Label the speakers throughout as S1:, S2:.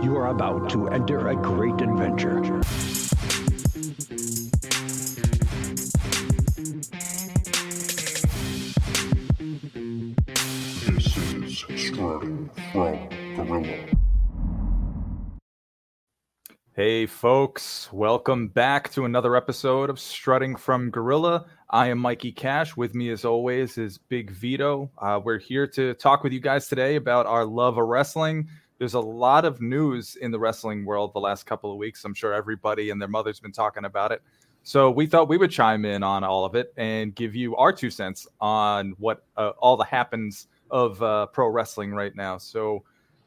S1: You are about to enter a great adventure.
S2: This is Strutting from Gorilla.
S3: Hey, folks, welcome back to another episode of Strutting from Gorilla. I am Mikey Cash. With me, as always, is Big Vito. Uh, we're here to talk with you guys today about our love of wrestling. There's a lot of news in the wrestling world the last couple of weeks. I'm sure everybody and their mother's been talking about it. So we thought we would chime in on all of it and give you our two cents on what uh, all the happens of uh, pro wrestling right now. So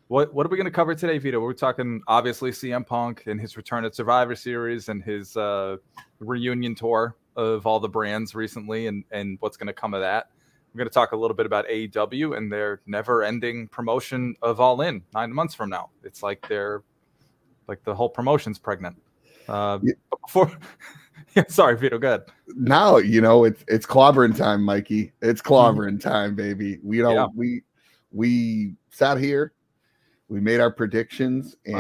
S3: what what are we going to cover today, Vito? We're talking obviously CM Punk and his return at Survivor Series and his uh, reunion tour of all the brands recently and and what's going to come of that. We're going to talk a little bit about AEW and their never-ending promotion of All In nine months from now. It's like they're like the whole promotion's pregnant. Uh,
S4: Yeah.
S3: Before, yeah, sorry, Vito. Go ahead.
S4: now you know it's it's clobbering time mikey it's clobbering time baby we know
S3: Yeah.
S4: we we sat here we made our predictions and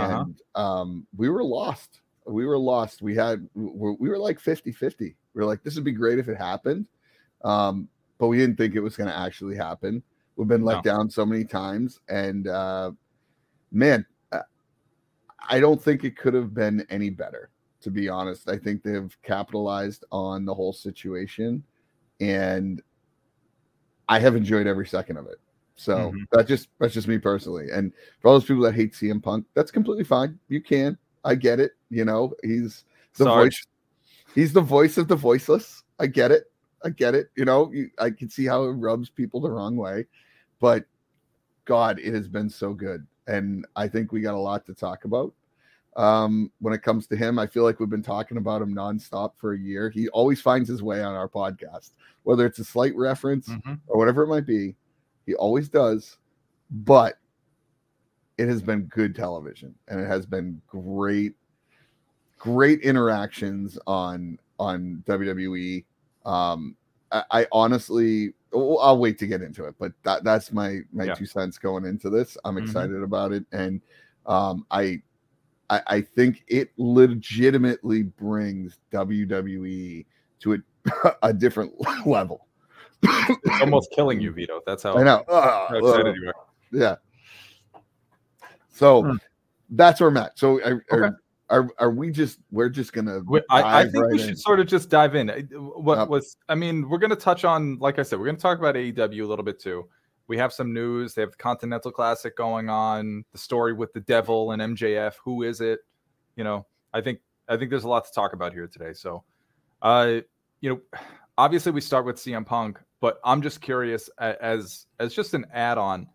S3: Uh-huh.
S4: um we were lost we were lost we had we we were like 50 50 we were like this would be great if it happened um but we didn't think it was going to actually happen we've been let
S3: No.
S4: down so many times and uh man uh, i don't think it could have been any better to be honest. I think they've capitalized on the whole situation and I have enjoyed every second of it. So
S3: Mhm.
S4: that's just that's just me personally. And for all those people that hate CM Punk, that's completely fine. You can. I get it. You know, he's the
S3: Sarge.
S4: voice he's the voice of the voiceless. I get it. I get it. You know, you, I can see how it rubs people the wrong way. But God, it has been so good. And I think we got a lot to talk about um when it comes to him i feel like we've been talking about him nonstop for a year he always finds his way on our podcast whether it's a slight reference
S3: Mhm.
S4: or whatever it might be he always does but it has been good television and it has been great great interactions on on wwe um i, I honestly i'll wait to get into it but that that's my my
S3: Yeah.
S4: two cents going into this i'm
S3: Mhm.
S4: excited about it and um i I, I think it legitimately brings WWE to a, a different level.
S3: It's almost killing you, Vito. That's how,
S4: I know.
S3: how
S4: Uh,
S3: excited
S4: uh,
S3: you are.
S4: yeah. So
S3: Hmm.
S4: that's where I'm at. So I,
S3: Okay.
S4: Are, are we just we're just gonna
S3: I, I think
S4: right
S3: we
S4: in?
S3: should sort of just dive in. What
S4: Yep.
S3: was I mean, we're gonna touch on, like I said, we're gonna talk about AEW a little bit too. We have some news. They have the Continental Classic going on, the story with the Devil and MJF. Who is it? You know, I think I think there's a lot to talk about here today. So, uh, you know, obviously we start with CM Punk, but I'm just curious as as just an add-on.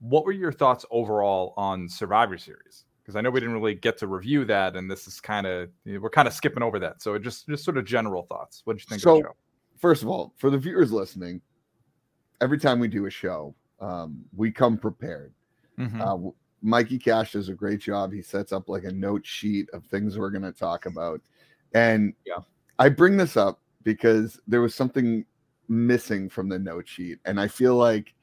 S3: What were your thoughts overall on Survivor Series? Because I know we didn't really get to review that, and this is kind of we're kind of skipping over that. So just just sort of general thoughts. What did you think
S4: So-
S3: of the show?
S4: first of all, for the viewers listening, every time we do a show, um, we come prepared.
S3: Mhm.
S4: Uh, Mikey Cash does a great job. He sets up like a note sheet of things we're going to talk about. And
S3: Yeah.
S4: I bring this up because there was something missing from the note sheet. And I feel like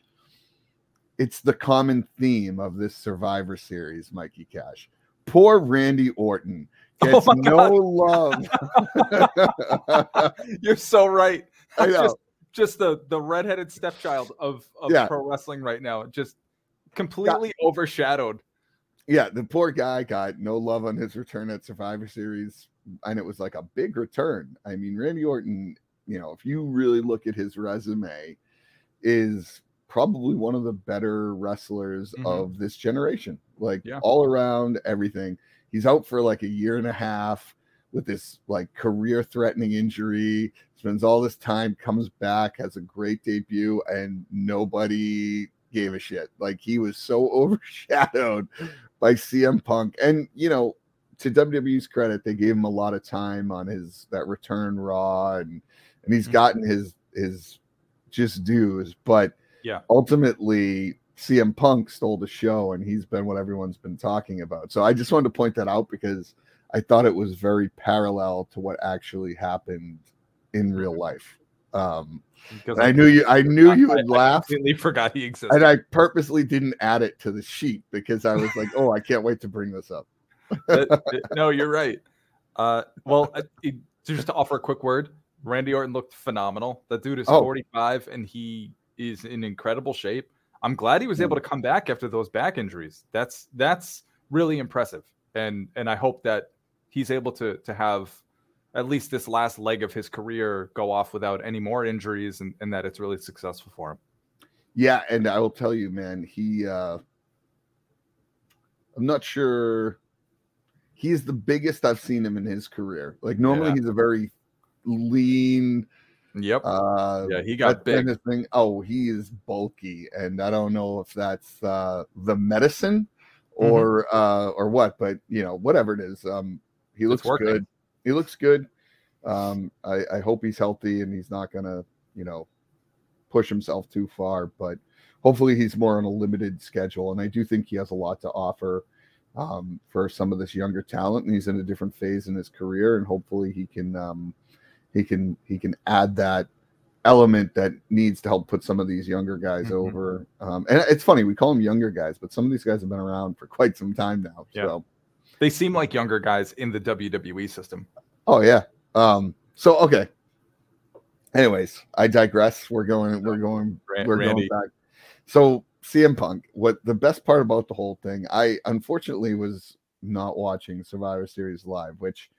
S4: it's the common theme of this Survivor Series, Mikey Cash. Poor Randy Orton
S3: Oh
S4: gets
S3: my
S4: no love.
S3: You're so right.
S4: I know.
S3: Just, just the the redheaded stepchild of of
S4: Yeah.
S3: pro wrestling right now, just completely overshadowed.
S4: yeah, the poor guy got no love on his return at Survivor Series, and it was like a big return. I mean, Randy Orton, you know, if you really look at his resume, is probably one of the better wrestlers
S3: Mhm.
S4: of this generation. Like
S3: Yeah.
S4: all around everything. He's out for like a year and a half with this like career threatening injury, spends all this time, comes back, has a great debut, and nobody gave a shit. Like he was so overshadowed by CM Punk. And you know, to WWE's credit, they gave him a lot of time on his that return Raw and and he's
S3: Mhm.
S4: gotten his his just dues, but
S3: Yeah.
S4: ultimately CM Punk stole the show and he's been what everyone's been talking about. So I just wanted to point that out because I thought it was very parallel to what actually happened in real life. Um,
S3: Because
S4: and I knew you. I knew you would
S3: I
S4: laugh,
S3: completely forgot he existed.
S4: and I purposely didn't add it to the sheet because I was like, "Oh, I can't wait to bring this up."
S3: No, you're right. Uh, well, just to offer a quick word, Randy Orton looked phenomenal. That dude is
S4: Oh.
S3: 45 and he is in incredible shape. I'm glad he was able to come back after those back injuries. That's that's really impressive, and and I hope that he's able to to have at least this last leg of his career go off without any more injuries, and, and that it's really successful for him.
S4: Yeah, and I will tell you, man, he uh I'm not sure he's the biggest I've seen him in his career. Like normally
S3: Yeah.
S4: he's a very lean
S3: Yep.
S4: uh
S3: yeah, he got big.
S4: kind of thing. Oh, he is bulky, and I don't know if that's uh the medicine
S3: Mm-hmm.
S4: or uh or what, but you know, whatever it is. Um he looks good. He looks good. Um I, I hope he's healthy and he's not gonna, you know, push himself too far, but hopefully he's more on a limited schedule. And I do think he has a lot to offer um, for some of this younger talent. And he's in a different phase in his career, and hopefully he can um, he can he can add that element that needs to help put some of these younger guys
S3: Mhm.
S4: over. Um, and it's funny we call them younger guys, but some of these guys have been around for quite some time now.
S3: Yeah.
S4: So
S3: They seem like younger guys in the WWE system.
S4: Oh yeah. Um, so okay. Anyways, I digress. We're going, we're going, we're
S3: Randy.
S4: going back. So CM Punk, what the best part about the whole thing, I unfortunately was not watching Survivor Series live, which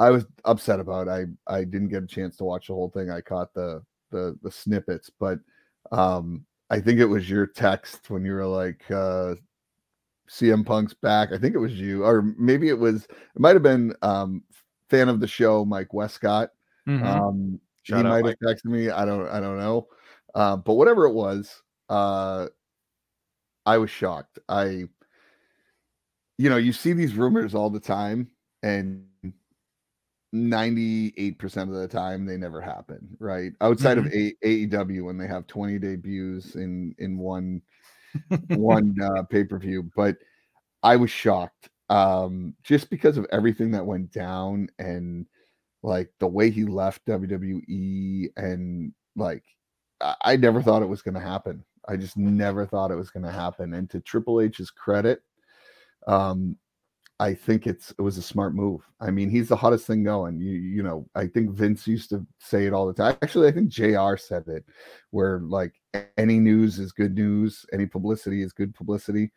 S4: I was upset about. I I didn't get a chance to watch the whole thing. I caught the the the snippets, but um I think it was your text when you were like uh CM Punk's back. I think it was you, or maybe it was it might have been um fan of the show, Mike Westcott. Um
S3: Shout
S4: he might have texted me. I don't I don't know. Uh, but whatever it was, uh I was shocked. I you know, you see these rumors all the time and 98% of the time they never happen, right? Outside of A- AEW when they have 20 debuts in in one one uh, pay-per-view, but I was shocked um just because of everything that went down and like the way he left WWE and like I, I never thought it was going to happen. I just never thought it was going to happen. And to Triple H's credit, um, I think it's it was a smart move. I mean, he's the hottest thing going. You you know, I think Vince used to say it all the time. Actually, I think JR said it, where like any news is good news, any publicity is good publicity.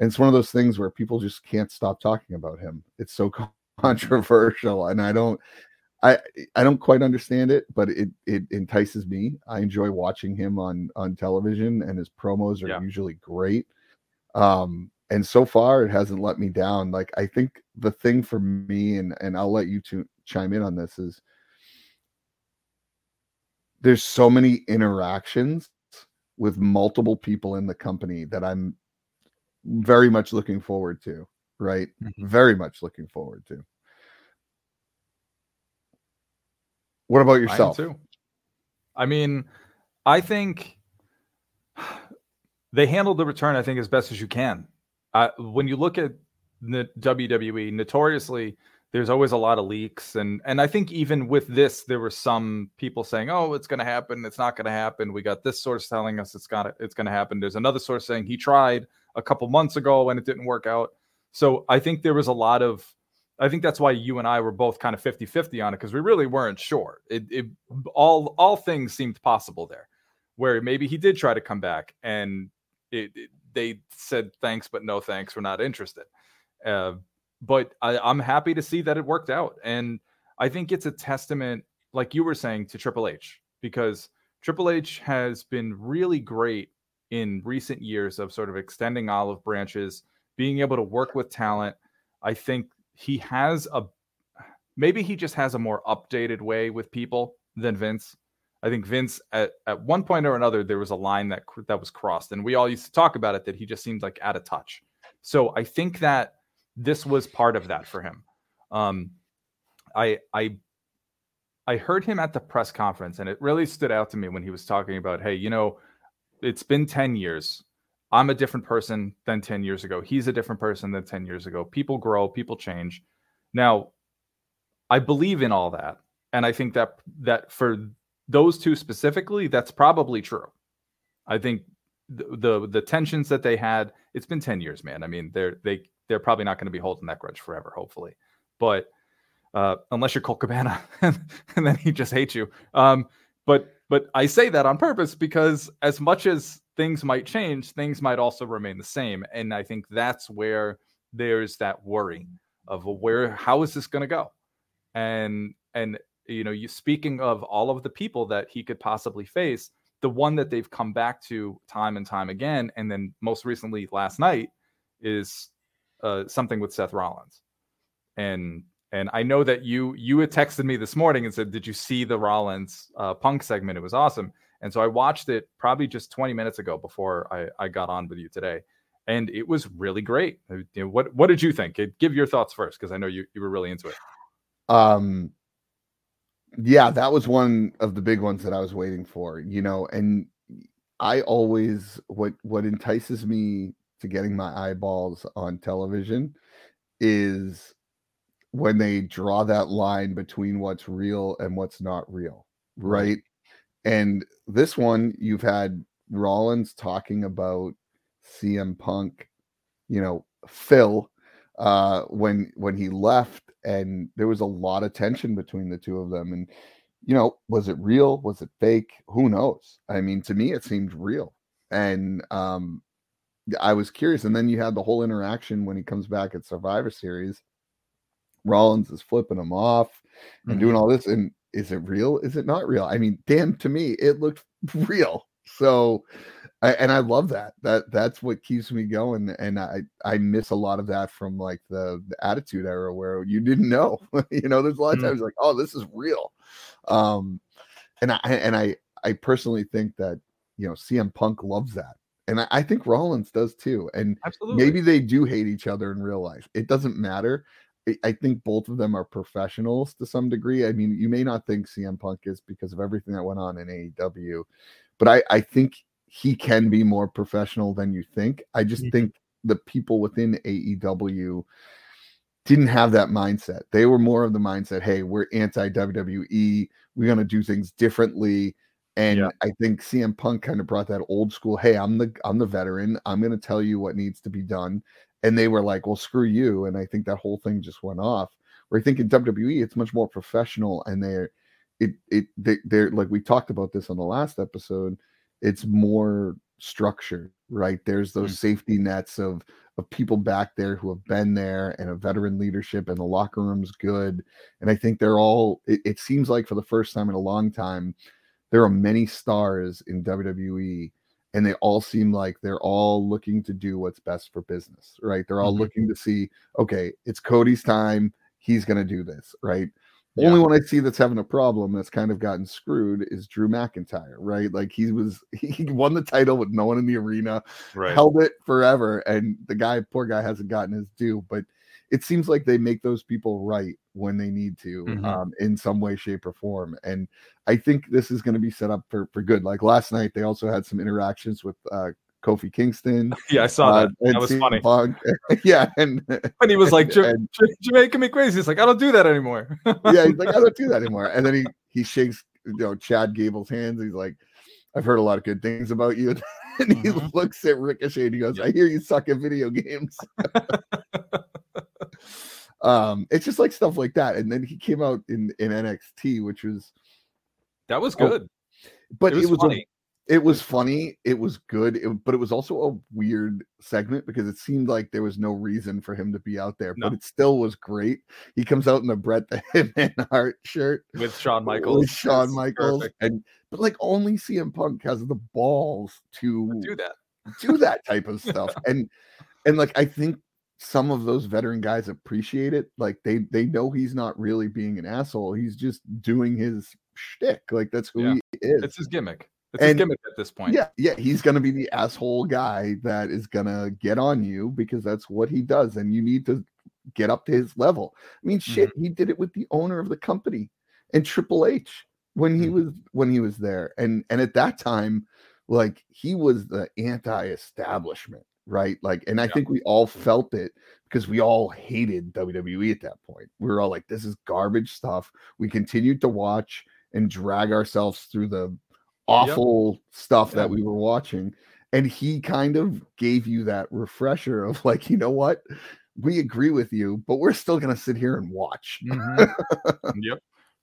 S4: And it's one of those things where people just can't stop talking about him. It's so controversial, and I don't I I don't quite understand it, but it it entices me. I enjoy watching him on on television, and his promos are
S3: Yeah.
S4: usually great. Um, and so far, it hasn't let me down. Like I think the thing for me, and and I'll let you two chime in on this is there's so many interactions with multiple people in the company that I'm very much looking forward to. Right,
S3: Mhm.
S4: very much looking forward to. What about
S3: I
S4: yourself?
S3: too. I mean, I think they handled the return, I think, as best as you can. When you look at the WWE, notoriously, there's always a lot of leaks, and and I think even with this, there were some people saying, "Oh, it's going to happen. It's not going to happen." We got this source telling us it's got it's going to happen. There's another source saying he tried a couple months ago and it didn't work out. So I think there was a lot of I think that's why you and I were both kind of 50-50 on it because we really weren't sure. It, it all all things seemed possible there, where maybe he did try to come back and it, it- they said thanks but no thanks, we're not interested. Uh, but I, I'm happy to see that it worked out, and I think it's a testament, like you were saying, to Triple H because Triple H has been really great in recent years of sort of extending olive branches, being able to work with talent. I think he has a maybe he just has a more updated way with people than Vince. I think Vince at, at one point or another there was a line that that was crossed and we all used to talk about it that he just seemed like out of touch. So I think that this was part of that for him. Um I I I heard him at the press conference and it really stood out to me when he was talking about hey, you know, it's been 10 years. I'm a different person than 10 years ago. He's a different person than 10 years ago. People grow, people change. Now, I believe in all that. And I think that that for those two specifically, that's probably true. I think the, the the tensions that they had, it's been 10 years, man. I mean, they're they they're probably not going to be holding that grudge forever, hopefully. But uh, unless you're Colt Cabana, and then he just hates you. Um, but but I say that on purpose because as much as things might change, things might also remain the same, and I think that's where there's that worry of where how is this going to go, and and you know, you speaking of all of the people that he could possibly face, the one that they've come back to time and time again, and then most recently last night is uh, something with Seth Rollins, and and I know that you you had texted me this morning and said, "Did you see the Rollins uh, Punk segment? It was awesome." And so I watched it probably just 20 minutes ago before I, I got on with you today, and it was really great. What what did you think? Give your thoughts first because I know you you were really into it.
S4: Um, yeah, that was one of the big ones that I was waiting for. You know, and I always what what entices me to getting my eyeballs on television is when they draw that line between what's real and what's not real, right? And this one, you've had Rollins talking about CM Punk, you know, Phil, uh, when when he left, and there was a lot of tension between the two of them. And you know, was it real? Was it fake? Who knows? I mean, to me, it seemed real. And um, I was curious. And then you had the whole interaction when he comes back at Survivor Series Rollins is flipping him off and mm-hmm. doing all this. And is it real? Is it not real? I mean, damn, to me, it looked real. So, I, and I love that. That that's what keeps me going. And I I miss a lot of that from like the, the Attitude Era where you didn't know. you know, there's a lot of mm-hmm. times like, oh, this is real. Um, and I and I I personally think that you know CM Punk loves that and I, I, think Rollins does too. And Absolutely. maybe they do hate each other in real life. It doesn't matter. I think both of them are professionals to some degree. I mean, you may not think CM Punk is because of everything that went on in AEW, but I, I think he can be more professional than you think. I just mm-hmm. think the people within AEW didn't have that mindset. They were more of the mindset, hey, we're anti WWE, we're gonna do things differently. And yeah. I think CM Punk kind of brought that old school, hey, I'm the I'm the veteran. I'm gonna tell you what needs to be done and they were like, "Well, screw you," and I think that whole thing just went off. Where I think in WWE, it's much more professional, and they're it it they, they're like we talked about this on the last episode. It's more structured, right? There's those mm-hmm. safety nets of of people back there who have been there and a veteran leadership, and the locker room's good. And I think they're all. It, it seems like for the first time in a long time, there are many stars in WWE and they all seem like they're all looking to do what's best for business, right? They're all mm-hmm. looking to see, okay, it's Cody's time. He's going to do this, right? Yeah. Only one I see that's having a problem that's kind of gotten screwed is Drew McIntyre, right? Like he was, he won the title with no one in the arena, right. held it forever, and the guy, poor guy, hasn't gotten his due. But it seems like they make those people right when they need to mm-hmm. um, in some way shape or form and i think this is going to be set up for for good like last night they also had some interactions with uh Kofi Kingston.
S3: Yeah, I saw uh, that. That was funny.
S4: Punk. yeah, and
S3: and he was like, and, "Jamaican me crazy." He's like, "I don't do that anymore."
S4: yeah, he's like, "I don't do that anymore." And then he he shakes you know Chad Gable's hands. He's like, "I've heard a lot of good things about you." and he mm-hmm. looks at Ricochet and he goes, "I hear you suck at video games." um, it's just like stuff like that. And then he came out in in NXT, which was
S3: that was oh, good,
S4: oh, but it was, it was funny. A, it was funny. It was good, it, but it was also a weird segment because it seemed like there was no reason for him to be out there, no. but it still was great. He comes out in the Bret the Hitman Hart shirt
S3: with Shawn Michaels,
S4: with Shawn Michaels, perfect. and but like only CM Punk has the balls to
S3: do that,
S4: do that type of stuff, and and like I think some of those veteran guys appreciate it. Like they they know he's not really being an asshole. He's just doing his shtick. Like that's who yeah. he is.
S3: It's his gimmick. It's and, gimmick at this point.
S4: Yeah, yeah. He's gonna be the asshole guy that is gonna get on you because that's what he does, and you need to get up to his level. I mean, shit, mm-hmm. he did it with the owner of the company and Triple H when he mm-hmm. was when he was there. And and at that time, like he was the anti-establishment right? Like, and I yeah. think we all felt it because we all hated WWE at that point. We were all like, this is garbage stuff. We continued to watch and drag ourselves through the awful stuff
S3: Yeah.
S4: that we were watching. And he kind of gave you that refresher of like, you know what? We agree with you, but we're still gonna sit here and watch.
S3: Mhm. yep.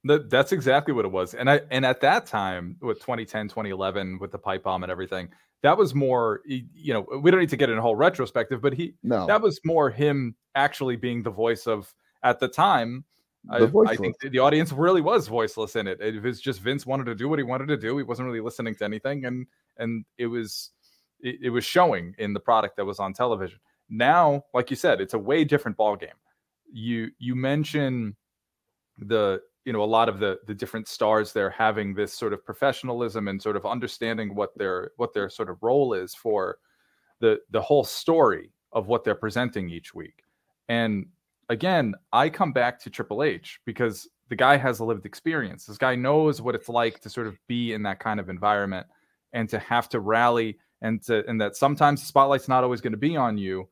S3: That, that's exactly what it was. And I and at that time with 2010, 2011 with the pipe bomb and everything, that was more you know, we don't need to get in a whole retrospective, but he
S4: No,
S3: that was more him actually being the voice of at the time I, I think the audience really was voiceless in it. It was just Vince wanted to do what he wanted to do. He wasn't really listening to anything, and and it was it, it was showing in the product that was on television. Now, like you said, it's a way different ball game. You you mention the you know a lot of the the different stars there having this sort of professionalism and sort of understanding what their what their sort of role is for the the whole story of what they're presenting each week. And again, I come back to Triple H because the guy has a lived experience. This guy knows what it's like to sort of be in that kind of environment and to have to rally and to and that sometimes the spotlight's not always going to be on you,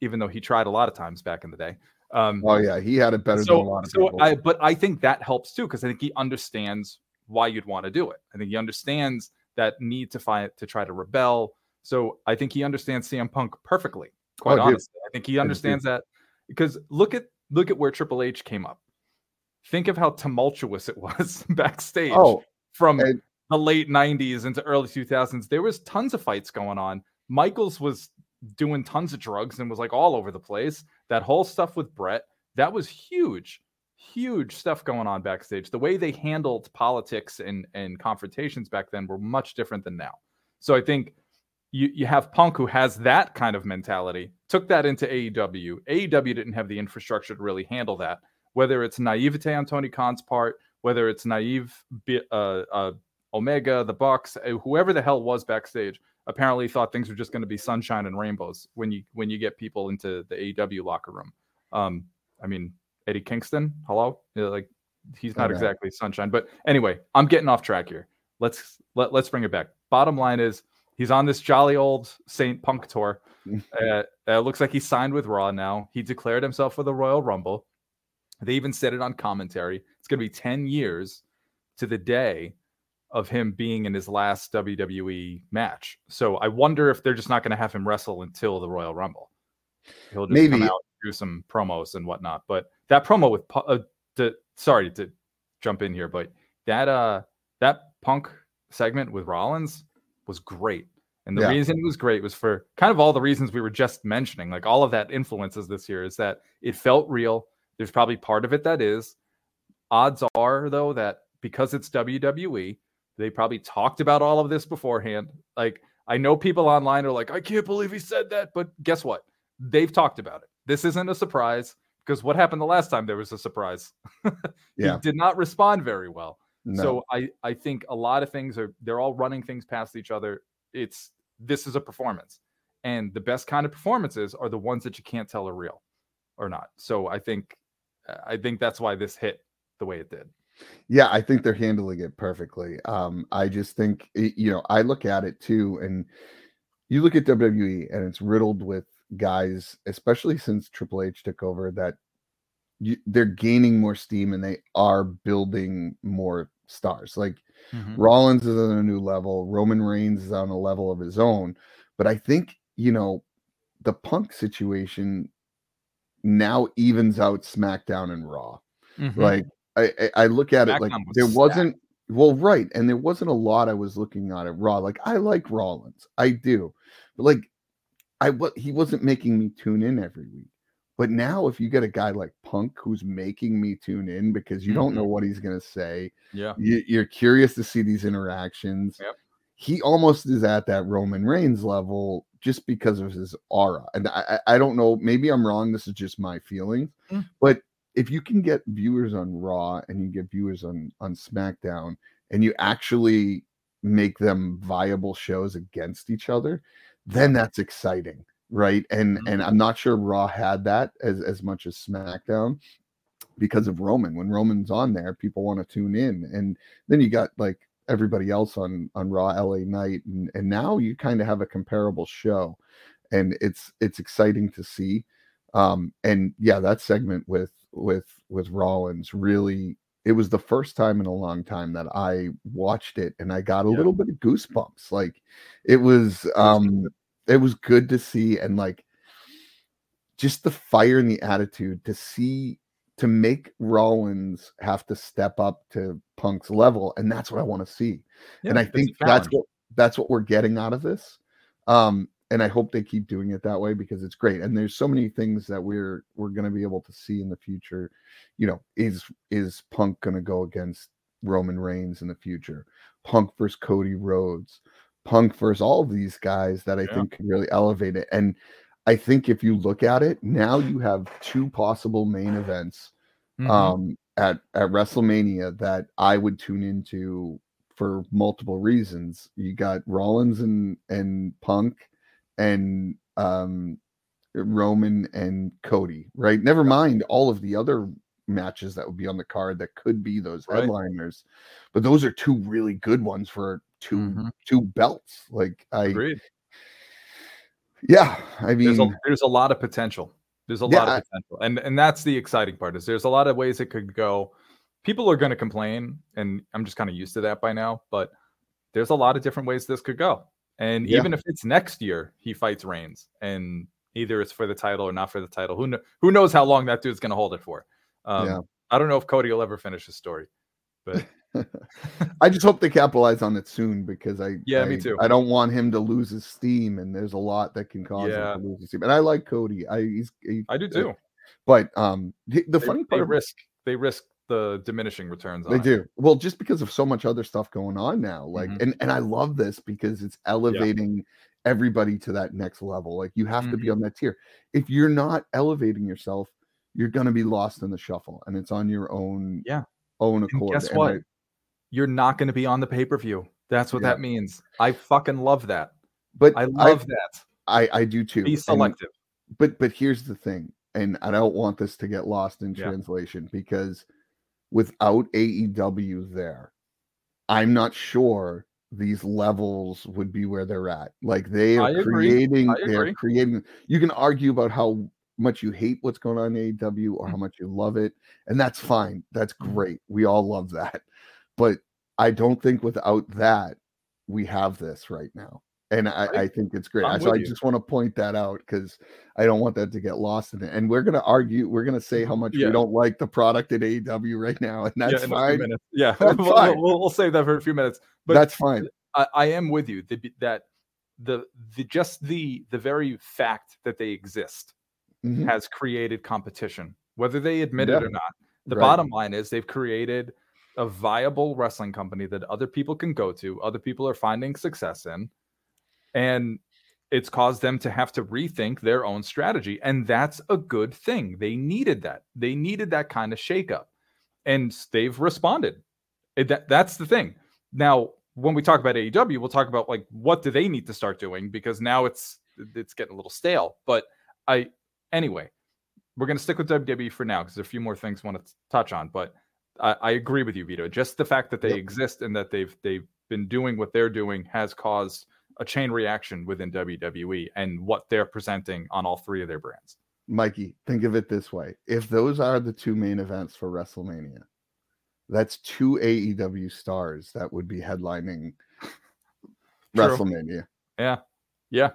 S3: even though he tried a lot of times back in the day. Um,
S4: oh yeah, he had it better
S3: so,
S4: than a lot of
S3: so
S4: people.
S3: I, but I think that helps too because I think he understands why you'd want to do it. I think he understands that need to find to try to rebel. So I think he understands CM Punk perfectly. Quite
S4: Oh, dude.
S3: honestly, I think he understands that because look at look at where Triple H came up. Think of how tumultuous it was backstage
S4: oh,
S3: from
S4: and-
S3: the late 90s into early 2000s. There was tons of fights going on. Michaels was doing tons of drugs and was like all over the place. That whole stuff with Bret, that was huge, huge stuff going on backstage. The way they handled politics and, and confrontations back then were much different than now. So I think you, you have Punk who has that kind of mentality, took that into AEW. AEW didn't have the infrastructure to really handle that, whether it's naivete on Tony Khan's part, whether it's naive uh, uh, Omega, the Bucks, uh, whoever the hell was backstage, apparently thought things were just going to be sunshine and rainbows when you when you get people into the AEW locker room. Um, I mean, Eddie Kingston, hello, like he's not
S4: Okay.
S3: exactly sunshine. But anyway, I'm getting off track here. Let's let, let's bring it back. Bottom line is he's on this jolly old Saint Punk tour. uh, uh, looks like he signed with Raw now. He declared himself for the Royal Rumble. They even said it on commentary. It's going to be 10 years to the day of him being in his last WWE match. So I wonder if they're just not going to have him wrestle until the Royal Rumble. He'll just come
S4: Maybe.
S3: out, do some promos and whatnot. But that promo with uh, to, sorry to jump in here, but that uh that Punk segment with Rollins was great. And the
S4: Yeah.
S3: reason it was great was for kind of all the reasons we were just mentioning. Like all of that influences this year is that it felt real. There's probably part of it that is. Odds are, though, that because it's WWE, they probably talked about all of this beforehand. Like, I know people online are like, I can't believe he said that. But guess what? They've talked about it. This isn't a surprise because what happened the last time there was a surprise?
S4: Yeah.
S3: He did not respond very well.
S4: no.
S3: So I I think a lot of things are they're all running things past each other. It's this is a performance, and the best kind of performances are the ones that you can't tell are real or not. So I think I think that's why this hit the way it did.
S4: Yeah, I think they're handling it perfectly. Um, I just think it- you know, I look at it too, and you look at WWE, and it's riddled with guys, especially since Triple H took over, that you, they're gaining more steam and they are building more stars. Like Rollins is on a new level, Roman Reigns is on a level of his own, but I think you know the Punk situation now evens out SmackDown and Raw.
S3: Mm-hmm.
S4: Like I, I look at it like
S3: was
S4: there
S3: stacked.
S4: wasn't well, right, and there wasn't a lot I was looking at at Raw. Like I like Rollins, I do, but like I what he wasn't making me tune in every week. But now, if you get a guy like Punk who's making me tune in because you don't know what he's gonna say,
S3: yeah,
S4: you, you're curious to see these interactions.
S3: Yep.
S4: He almost is at that Roman Reigns level just because of his aura. And I, I I don't know, maybe I'm wrong. This is just my feelings.
S3: Mm.
S4: But if you can get viewers on Raw and you get viewers on on SmackDown and you actually make them viable shows against each other, then that's exciting. Right. And
S3: Mhm.
S4: and I'm not sure Raw had that as, as much as SmackDown because of Roman. When Roman's on there, people want to tune in. And then you got like everybody else on on Raw LA Night, and, and now you kind of have a comparable show, and it's it's exciting to see. Um, and yeah, that segment with with with Rollins really it was the first time in a long time that I watched it and I got a
S3: Yeah.
S4: little bit of goosebumps. Like it was um it was good to see and like just the fire and the attitude to see to make Rollins have to step up to Punk's level and that's what I want to see. and I think that's what that's what we're getting out of this. Um and I hope they keep doing it that way because it's great. And there's so many things that we're we're going to be able to see in the future. You know, is is Punk going to go against Roman Reigns in the future? Punk versus Cody Rhodes, Punk versus all of these guys that I
S3: Yeah.
S4: think can really elevate it. And I think if you look at it, now you have two possible main events
S3: Mhm.
S4: um at at WrestleMania that I would tune into for multiple reasons. You got Rollins and and Punk and um Roman and Cody, right? Never mind all of the other matches that would be on the card that could be those
S3: Right.
S4: headliners. But those are two really good ones for 2
S3: Mhm.
S4: two belts. Like I
S3: Agreed.
S4: yeah, I mean
S3: there's a there's a lot of potential. There's a
S4: Yeah,
S3: lot of potential, and and that's the exciting part. Is there's a lot of ways it could go. People are going to complain, and I'm just kind of used to that by now. But there's a lot of different ways this could go. And
S4: Yeah.
S3: even if it's next year, he fights Reigns, and either it's for the title or not for the title. Who kn- who knows how long that dude's going to hold it for? Um,
S4: Yeah.
S3: I don't know if Cody will ever finish his story, but
S4: I just hope they capitalize on it soon because I
S3: Yeah,
S4: I,
S3: me too.
S4: I don't want him to lose his steam, and there's a lot that can cause
S3: Yeah.
S4: him to lose his steam. And I like Cody. I he's he,
S3: I do too.
S4: But um, the, the
S3: They,
S4: funny
S3: they
S4: part about-
S3: risk they risk the diminishing returns. On
S4: they
S3: it.
S4: do well just because of so much other stuff going on now. Like,
S3: Mhm.
S4: and and I love this because it's elevating everybody to that next level. Like, you have to be
S3: Mhm.
S4: on that tier. If you're not elevating yourself, you're gonna be lost in the shuffle, and it's on your own
S3: Yeah.
S4: Own
S3: And
S4: accord.
S3: guess what?
S4: I-
S3: You're not going to be on the pay per view. That's what
S4: Yeah.
S3: that means. I fucking love that.
S4: but
S3: I love that.
S4: I I do too.
S3: Be
S4: And-
S3: selective.
S4: but but here's the thing and i don't want this to get lost in
S3: Yeah.
S4: translation because without aew there i'm not sure these levels would be where they're at like they are creating they're creating you can argue about how much you hate what's going on in aew or how
S3: Mm.
S4: much you love it and that's fine that's
S3: Mhm.
S4: great we all love that but i don't think without that we have this right now and I,
S3: I-
S4: think it's great.
S3: I'm
S4: so I
S3: you.
S4: just want to point that out because I don't want that to get lost in it. And we're gonna argue, we're gonna say how much
S3: Yeah.
S4: we don't like the product at AEW right now, and that's
S3: yeah, in
S4: fine.
S3: Yeah,
S4: That's
S3: we'll,
S4: fine.
S3: We'll, we'll save that for a few minutes. But
S4: that's fine.
S3: I, I am with you that the the just the the very fact that they exist
S4: Mhm.
S3: has created competition, whether they admit it or not. The
S4: Right.
S3: bottom line is they've created a viable wrestling company that other people can go to, other people are finding success in, and it's caused them to have to rethink their own strategy. And that's a good thing. They needed that. They needed that kind of shakeup, and they've responded. It- that, that's the thing. Now, when we talk about AEW, we'll talk about like what do they need to start doing because now it's it's getting a little stale. But I anyway, we're going to stick with WWE for now because there's a few more things I want to touch on. But I, I agree with you, Vito. Just the fact that they
S4: Yep.
S3: exist and that they've they've been doing what they're doing has caused a chain reaction within WWE and what they're presenting on all three of their brands.
S4: Mikey, think of it this way: if those are the two main events for WrestleMania, that's two AEW stars that would be headlining WrestleMania.
S3: Yeah, yeah,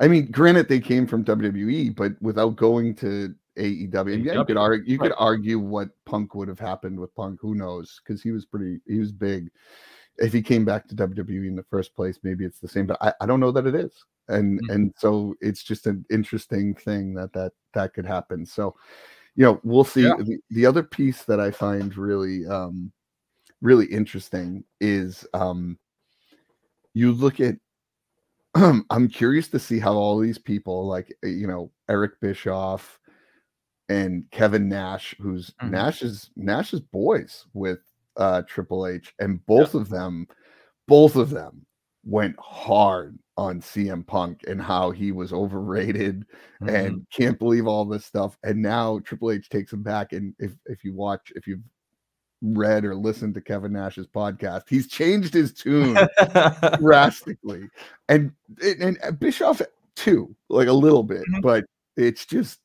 S4: I mean, granted, they came from WWE, but without going to AEW, yeah, you could argue, you could argue what Punk would have happened with Punk. Who knows? Because he was pretty, he was big. If he came back to WWE in the first place, maybe it's the same, but I, I don't know that it is. And
S3: Mhm.
S4: and so it's just an interesting thing that that that could happen. So, you know, we'll see.
S3: Yeah.
S4: The, the other piece that I find really um really interesting is um you look at I'm curious to see how all these people, like uh, you know Eric Bischoff and Kevin Nash, who's
S3: Mhm.
S4: Nash's Nash's boys with uh, Triple H, and both of them, both of them went hard on CM Punk and how he was overrated
S3: Mhm.
S4: and can't believe all this stuff. And now Triple H takes him back. And if if you watch, if you've read or listened to Kevin Nash's podcast, he's changed his tune drastically and and, and bischoff too like a little bit
S3: Mhm.
S4: but it's just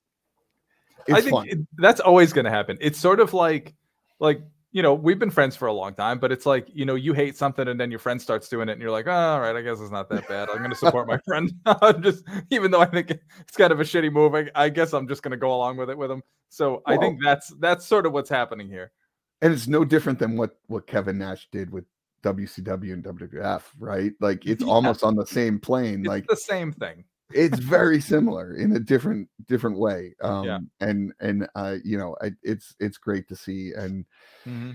S4: it's
S3: I think
S4: fun
S3: it- that's always going to happen. It's sort of like like you know, we've been friends for a long time, but it's like, you know, you hate something and then your friend starts doing it and you're like, oh, all right, I guess it's not that bad. I'm going to support my friend. I'm just, even though I think it's kind of a shitty move, I, I guess I'm just going to go along with it with him. So well, I think that's, that's sort of what's happening here.
S4: And it's no different than what, what Kevin Nash did with WCW and WWF, right? Like it's yeah. almost on the same plane.
S3: It's
S4: like
S3: the same thing
S4: it's very similar in a different different way um yeah. and and uh you know I, it's it's great to see and mm-hmm.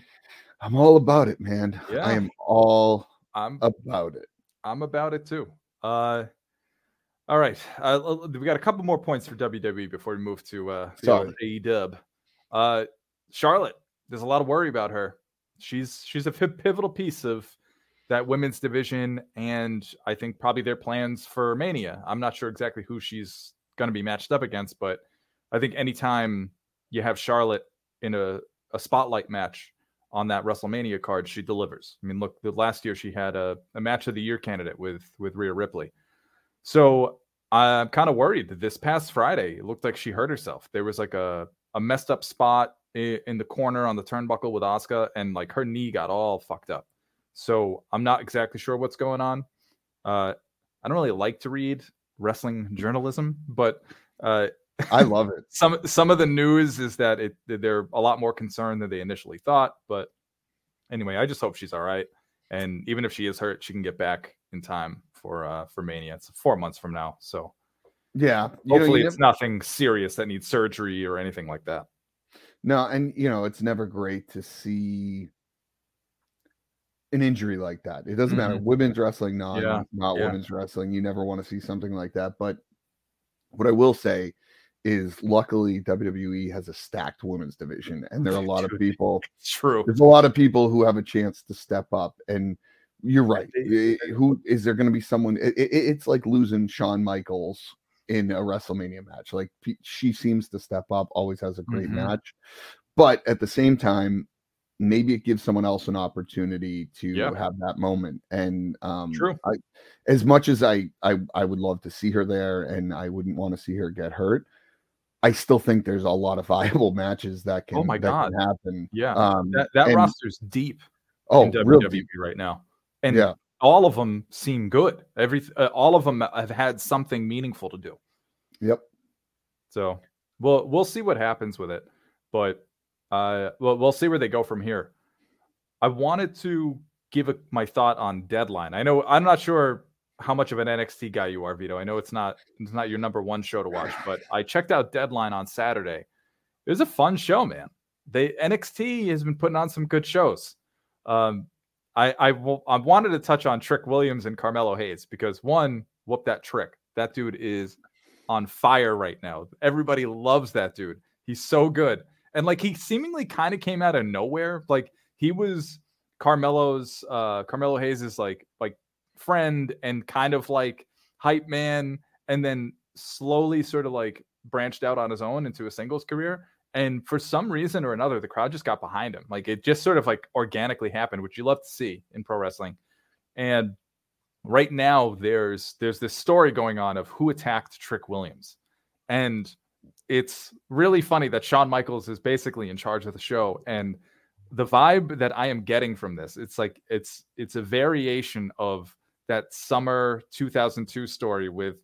S4: i'm all about it man yeah. i am all i'm about it
S3: i'm about it too uh all right uh, we got a couple more points for wwe before we move to uh aew uh charlotte there's a lot of worry about her she's she's a pivotal piece of that women's division and I think probably their plans for Mania. I'm not sure exactly who she's going to be matched up against, but I think anytime you have Charlotte in a, a spotlight match on that WrestleMania card, she delivers. I mean, look, the last year she had a, a match of the year candidate with with Rhea Ripley. So I'm kind of worried that this past Friday it looked like she hurt herself. There was like a, a messed up spot in the corner on the turnbuckle with Asuka, and like her knee got all fucked up. So I'm not exactly sure what's going on. Uh, I don't really like to read wrestling journalism, but uh,
S4: I love it.
S3: some some of the news is that it they're a lot more concerned than they initially thought. But anyway, I just hope she's all right, and even if she is hurt, she can get back in time for uh, for Mania. It's four months from now, so
S4: yeah.
S3: Hopefully, know, it's never... nothing serious that needs surgery or anything like that.
S4: No, and you know, it's never great to see an injury like that. It doesn't mm-hmm. matter. Women's wrestling, non, yeah. not yeah. women's wrestling. You never want to see something like that. But what I will say is luckily WWE has a stacked women's division, and there are a lot of people.
S3: True.
S4: There's a lot of people who have a chance to step up. And you're right. Who is there going to be someone? It, it, it's like losing Shawn Michaels in a WrestleMania match. Like she seems to step up, always has a great mm-hmm. match. But at the same time, maybe it gives someone else an opportunity to yeah. have that moment. And um,
S3: true.
S4: I, as much as I, I I would love to see her there, and I wouldn't want to see her get hurt. I still think there's a lot of viable matches that oh can, oh my God. happen.
S3: Yeah, um, that, that and, roster's deep. Oh, in WWE right now, and yeah. All of them seem good. Every uh, all of them have had something meaningful to do.
S4: Yep.
S3: So we'll we'll see what happens with it, but uh, well, we'll see where they go from here. I wanted to give a, my thought on Deadline. I know I'm not sure how much of an NXT guy you are, Vito. I know it's not it's not your number one show to watch, but I checked out Deadline on Saturday. It was a fun show, man. They NXT has been putting on some good shows. Um, I I, I wanted to touch on Trick Williams and Carmelo Hayes because one, whoop that trick. That dude is on fire right now. Everybody loves that dude. He's so good and like he seemingly kind of came out of nowhere. Like he was Carmelo's uh Carmelo Hayes' like like friend and kind of like hype man, and then slowly sort of like branched out on his own into a singles career. And for some reason or another, the crowd just got behind him. Like it just sort of like organically happened, which you love to see in pro wrestling. And right now, there's there's this story going on of who attacked Trick Williams. And it's really funny that Shawn Michaels is basically in charge of the show and the vibe that I am getting from this it's like it's it's a variation of that summer 2002 story with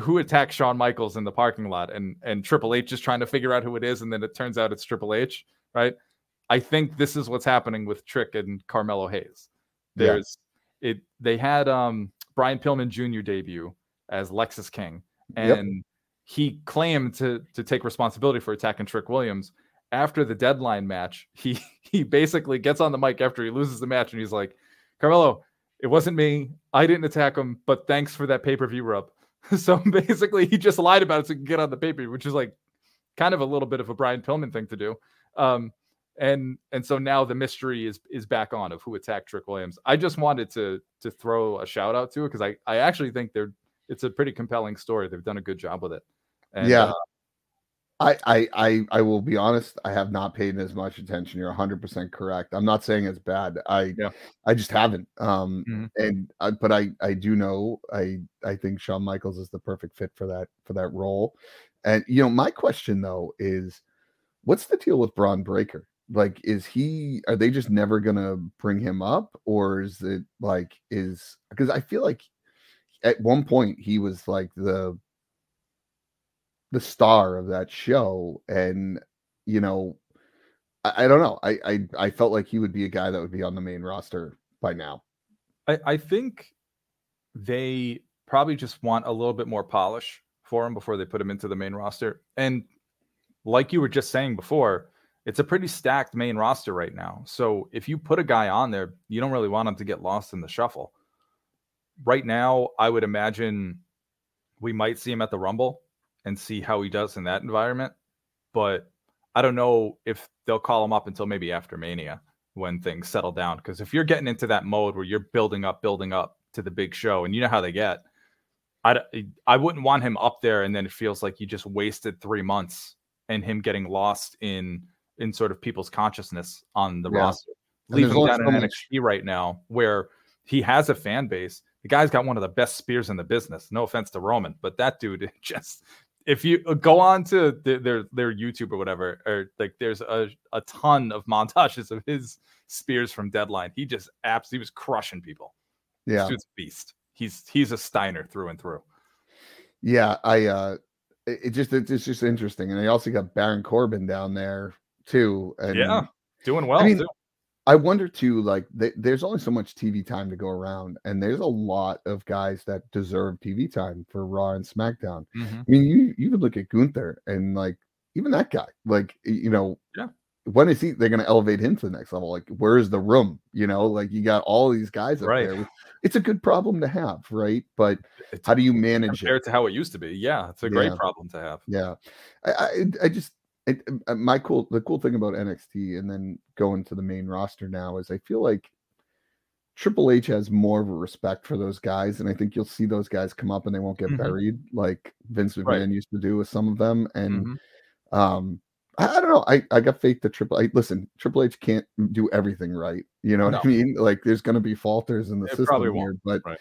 S3: who attacked Shawn Michaels in the parking lot and and Triple H just trying to figure out who it is and then it turns out it's Triple H right I think this is what's happening with Trick and Carmelo Hayes there's yeah. it they had um Brian Pillman Jr. debut as Lexis King and yep he claimed to to take responsibility for attacking Trick Williams. After the deadline match, he he basically gets on the mic after he loses the match and he's like, Carmelo, it wasn't me. I didn't attack him, but thanks for that pay-per-view rub. so basically he just lied about it so he could get on the paper, which is like kind of a little bit of a Brian Pillman thing to do. Um, and and so now the mystery is is back on of who attacked Trick Williams. I just wanted to to throw a shout out to it because I I actually think they're it's a pretty compelling story. They've done a good job with it.
S4: And, yeah. Uh, I, I I I will be honest. I have not paid as much attention. You're 100 percent correct. I'm not saying it's bad. I yeah. I just haven't. Um, mm-hmm. and I, but I I do know. I I think Shawn Michaels is the perfect fit for that for that role. And you know, my question though is, what's the deal with Bron Breakker? like is he are they just never gonna bring him up or is it like is because i feel like at one point he was like the the star of that show and you know i, I don't know I, I i felt like he would be a guy that would be on the main roster by now
S3: I, I think they probably just want a little bit more polish for him before they put him into the main roster. And like you were just saying before, it's a pretty stacked main roster right now. So if you put a guy on there, you don't really want him to get lost in the shuffle. Right now, I would imagine we might see him at the Rumble and see how he does in that environment. But I don't know if they'll call him up until maybe after Mania when things settle down. Because if you're getting into that mode where you're building up, building up to the big show, and you know how they get, I I wouldn't want him up there, and then it feels like you just wasted three months and him getting lost in in sort of people's consciousness on the
S4: Yeah.
S3: roster.
S4: And
S3: Leave
S4: there's
S3: him
S4: only
S3: down
S4: so
S3: in
S4: much-
S3: NXT right now, where he has a fan base. The guy's got one of the best spears in the business. No offense to Roman, but that dude just if you uh, go on to their their, their YouTube or whatever, or like there's a, a ton of montages of his spears from Deadline. He just absolutely was crushing people.
S4: Yeah
S3: a beast. He's he's a Steiner through and through.
S4: yeah i uh it, it just it's just interesting and i also got baron corbin down there too and
S3: yeah, doing well.
S4: I mean,
S3: too.
S4: I wonder too, like th- there's only so much TV time to go around, and there's a lot of guys that deserve TV time for Raw and SmackDown.
S3: Mhm.
S4: I mean, you you would look at Gunther and like even that guy, like you know,
S3: Yeah.
S4: when is he? They're going to elevate him to the next level. Like, where's the room? You know, like you got all these guys up
S3: Right.
S4: there. It's a good problem to have, right? But
S3: It's
S4: how do you manage it?
S3: compared to how it used to be? Yeah, it's a great
S4: Yeah.
S3: problem to have.
S4: Yeah, I I, I just it, uh, my cool the cool thing about NXT and then going to the main roster now is I feel like Triple H has more of a respect for those guys, and I think you'll see those guys come up and they won't get
S3: Mhm.
S4: buried like Vince McMahon
S3: Right.
S4: used to do with some of them. And
S3: Mhm.
S4: um, I, I don't know. I I got faith that Triple H. Listen, Triple H can't do everything right. You know what I mean? Like there's going to be falters in the
S3: It
S4: system here, but
S3: right.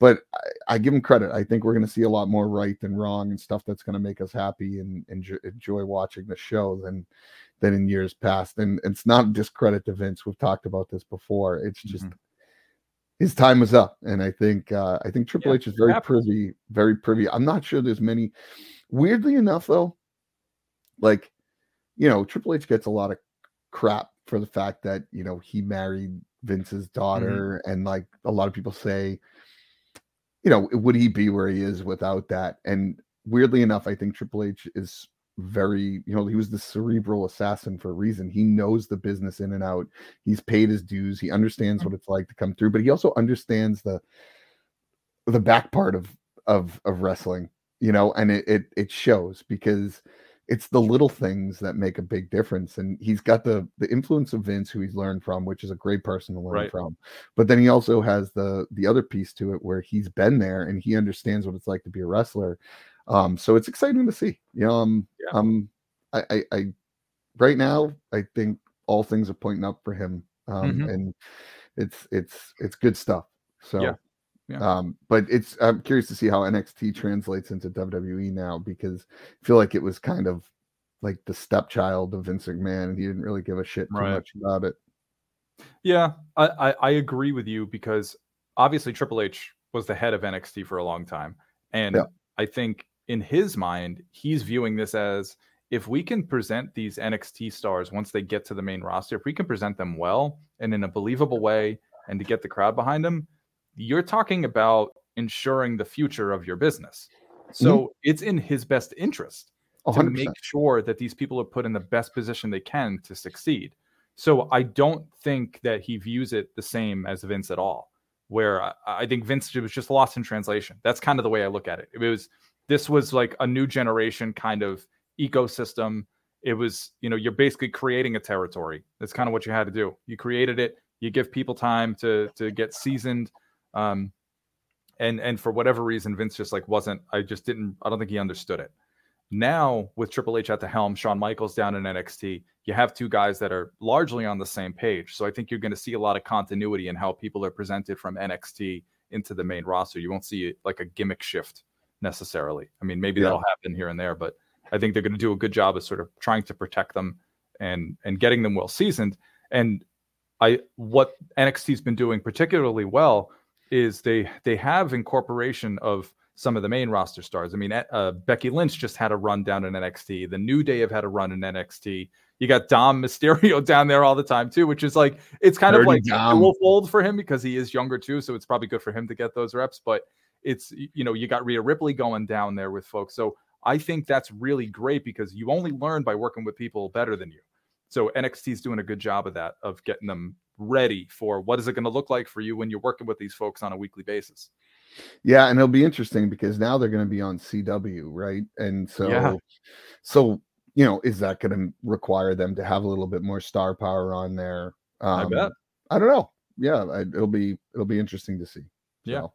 S4: But I, I give him credit. I think we're going to see a lot more right than wrong and stuff that's going to make us happy and, enjoy, enjoy watching the show than than in years past. And it's not discredit to Vince. We've talked about this before. It's just
S3: Mhm.
S4: his time was up, and I think uh, I think Triple
S3: Yeah,
S4: H is very privy, very privy. I'm not sure there's many. Weirdly enough, though, like you know, Triple H gets a lot of crap for the fact that you know he married Vince's daughter, and like a lot of people say, you know, would he be where he is without that? And weirdly enough, I think Triple H is very, you know, he was the cerebral assassin for a reason. He knows the business in and out. He's paid his dues. He understands mm. what it's like to come through, but he also understands the the back part of of of wrestling, you know, and it it, it shows because it's the little things that make a big difference. And he's got the the influence of Vince, who he's learned from, which is a great person to learn
S3: Right.
S4: from. But then he also has the the other piece to it where he's been there and he understands what it's like to be a wrestler. Um, so it's exciting to see. You know, um,
S3: Yeah.
S4: um, I, I, I right now I think all things are pointing up for him. Um,
S3: Mhm.
S4: and it's it's it's good stuff. So
S3: Yeah. Yeah.
S4: um, but it's I'm curious to see how NXT translates into WWE now because I feel like it was kind of like the stepchild of Vince McMahon, and he didn't really give a shit too
S3: Right.
S4: much about it.
S3: Yeah, I, I, I agree with you because obviously Triple H was the head of NXT for a long time. And
S4: Yeah.
S3: I think in his mind, he's viewing this as if we can present these NXT stars once they get to the main roster, if we can present them well and in a believable way and to get the crowd behind them, you're talking about ensuring the future of your business. So mm-hmm. it's in his best interest
S4: A
S3: to make sure that these people are put in the best position they can to succeed. So I don't think that he views it the same as Vince at all. Where I, I think Vince was just lost in translation. That's kind of the way I look at it. It was this was like a new generation kind of ecosystem. It was you know you're basically creating a territory. That's kind of what you had to do. You created it. You give people time to to get seasoned. Um, and and for whatever reason, Vince just like wasn't. I just didn't. I don't think he understood it. Now with Triple H at the helm, Shawn Michaels down in NXT, you have two guys that are largely on the same page. So I think you're going to see a lot of continuity in how people are presented from NXT into the main roster. You won't see like a gimmick shift necessarily. I mean, maybe
S4: Yeah.
S3: that'll happen here and there, but I think they're going to do a good job of sort of trying to protect them and and getting them well seasoned. And I what NXT's been doing particularly well is they they have incorporation of some of the main roster stars. I mean, uh, Becky Lynch just had a run down in NXT. The New Day have had a run in NXT. You got Dom Mysterio down there all the time too, which is like it's kind of like Dom. dual fold for him because he is younger too, so it's probably good for him to get those reps. But it's you know you got Rhea Ripley going down there with folks, so I think that's really great because you only learn by working with people better than you. So NXT is doing a good job of that, of getting them ready for what is it going to look like for you when you're working with these folks on a weekly basis.
S4: Yeah, and it'll be interesting because now they're going to be on CW, right? And so, yeah. so you know, is that going to require them to have a little bit more star power on there?
S3: Um, I bet.
S4: I don't know. Yeah, I, it'll be it'll be interesting to see.
S3: Yeah. So.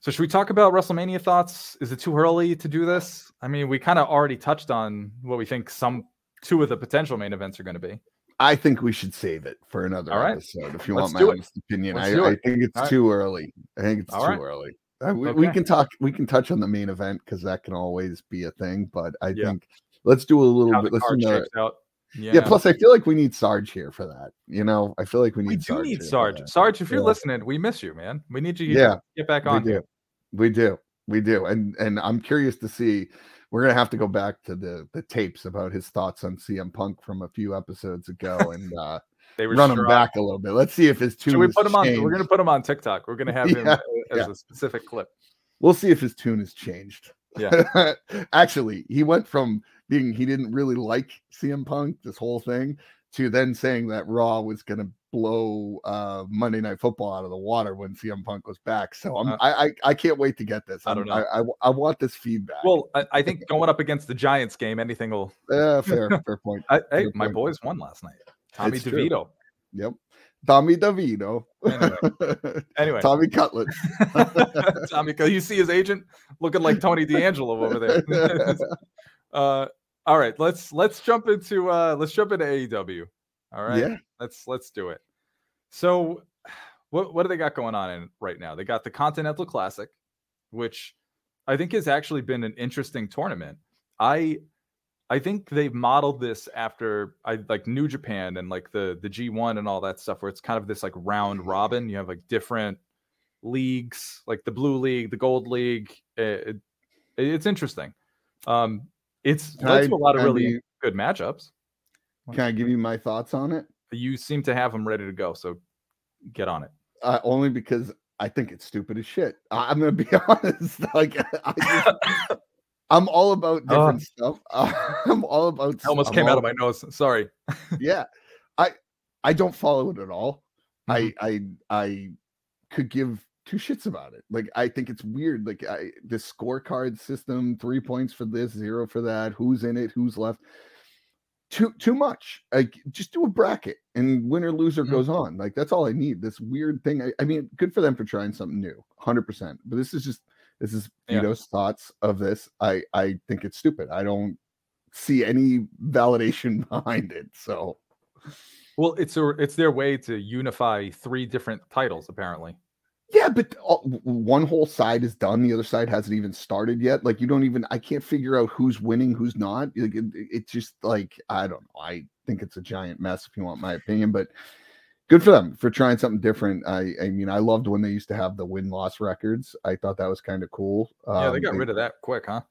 S3: so should we talk about WrestleMania thoughts? Is it too early to do this? I mean, we kind of already touched on what we think some two of the potential main events are going to be.
S4: I think we should save it for another
S3: right.
S4: episode. If you Let's want my honest opinion, I, I, think it's All too right. early. I think it's All too right. early. Uh, we, okay. we, can talk. We can touch on the main event because that can always be a thing. But I yeah. think let's do a little How bit. Let's do another, yeah. yeah. Plus, I feel like we need Sarge here for that. You know, I feel like we need. We do
S3: Sarge need Sarge. Sarge, if you're yeah. listening, we miss you, man. We need you. Yeah, get back on.
S4: We do. We do. We do. And and I'm curious to see we're gonna have to go back to the the tapes about his thoughts on CM Punk from a few episodes ago and uh they were run strong. him back a little bit. Let's see if his tune.
S3: we put him changed. on? We're gonna put him on TikTok. We're gonna have him yeah, as yeah. a specific clip.
S4: We'll see if his tune has changed.
S3: Yeah.
S4: Actually, he went from being he didn't really like CM Punk, this whole thing, to then saying that Raw was gonna blow uh, Monday Night Football out of the water when CM Punk was back. So I'm, uh, I, I, I can't wait to get this.
S3: I'm, I do not
S4: know. I, I, I, want this feedback.
S3: Well, I, I, think going up against the Giants game, anything will.
S4: Yeah, fair, fair point.
S3: hey,
S4: fair
S3: my point. boys won last night. Tommy it's DeVito. True.
S4: Yep. Tommy DeVito.
S3: Anyway, anyway.
S4: Tommy Cutlet.
S3: Tommy, you see his agent looking like Tony D'Angelo over there. uh, all right, let's let's jump into uh let's jump into AEW. All right.
S4: Yeah.
S3: Let's let's do it. So what what do they got going on in right now? They got the Continental Classic, which I think has actually been an interesting tournament. I I think they've modeled this after I like New Japan and like the the G1 and all that stuff where it's kind of this like round robin. You have like different leagues, like the blue league, the gold league. It, it, it's interesting. Um it's led to a lot of really you, good matchups.
S4: Can I give you my thoughts on it?
S3: You seem to have them ready to go, so get on it.
S4: Uh, only because I think it's stupid as shit. I, am gonna be honest. Like I am all about different stuff. Uh, I'm all about.
S3: It almost I'm came out of my nose. Sorry.
S4: yeah, I I don't follow it at all. Mm-hmm. I I I could give two shits about it. Like I think it's weird. Like I the scorecard system, three points for this, zero for that. Who's in it? Who's left? Too too much. Like just do a bracket and winner loser mm-hmm. goes on. Like that's all I need. This weird thing. I, I mean, good for them for trying something new, hundred percent. But this is just this is yeah. Vito's thoughts of this. I I think it's stupid. I don't see any validation behind it. So,
S3: well, it's a it's their way to unify three different titles apparently.
S4: Yeah, but one whole side is done. The other side hasn't even started yet. Like you don't even. I can't figure out who's winning, who's not. Like it, it's just like I don't know. I think it's a giant mess. If you want my opinion, but good for them for trying something different. I I mean, I loved when they used to have the win loss records. I thought that was kind of cool.
S3: Yeah, they um, got they, rid of that quick, huh?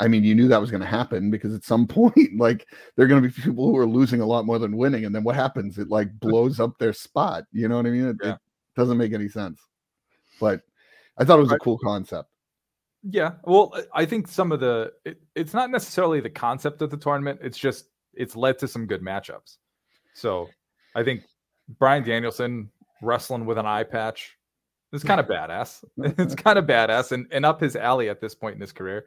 S4: I mean, you knew that was going to happen because at some point, like, there are going to be people who are losing a lot more than winning, and then what happens? It like blows up their spot. You know what I mean? It,
S3: yeah.
S4: it, doesn't make any sense. But I thought it was a cool concept.
S3: Yeah. Well, I think some of the it, it's not necessarily the concept of the tournament. It's just it's led to some good matchups. So I think Bryan Danielson wrestling with an eye patch is kind of badass. it's kind of badass and, and up his alley at this point in his career.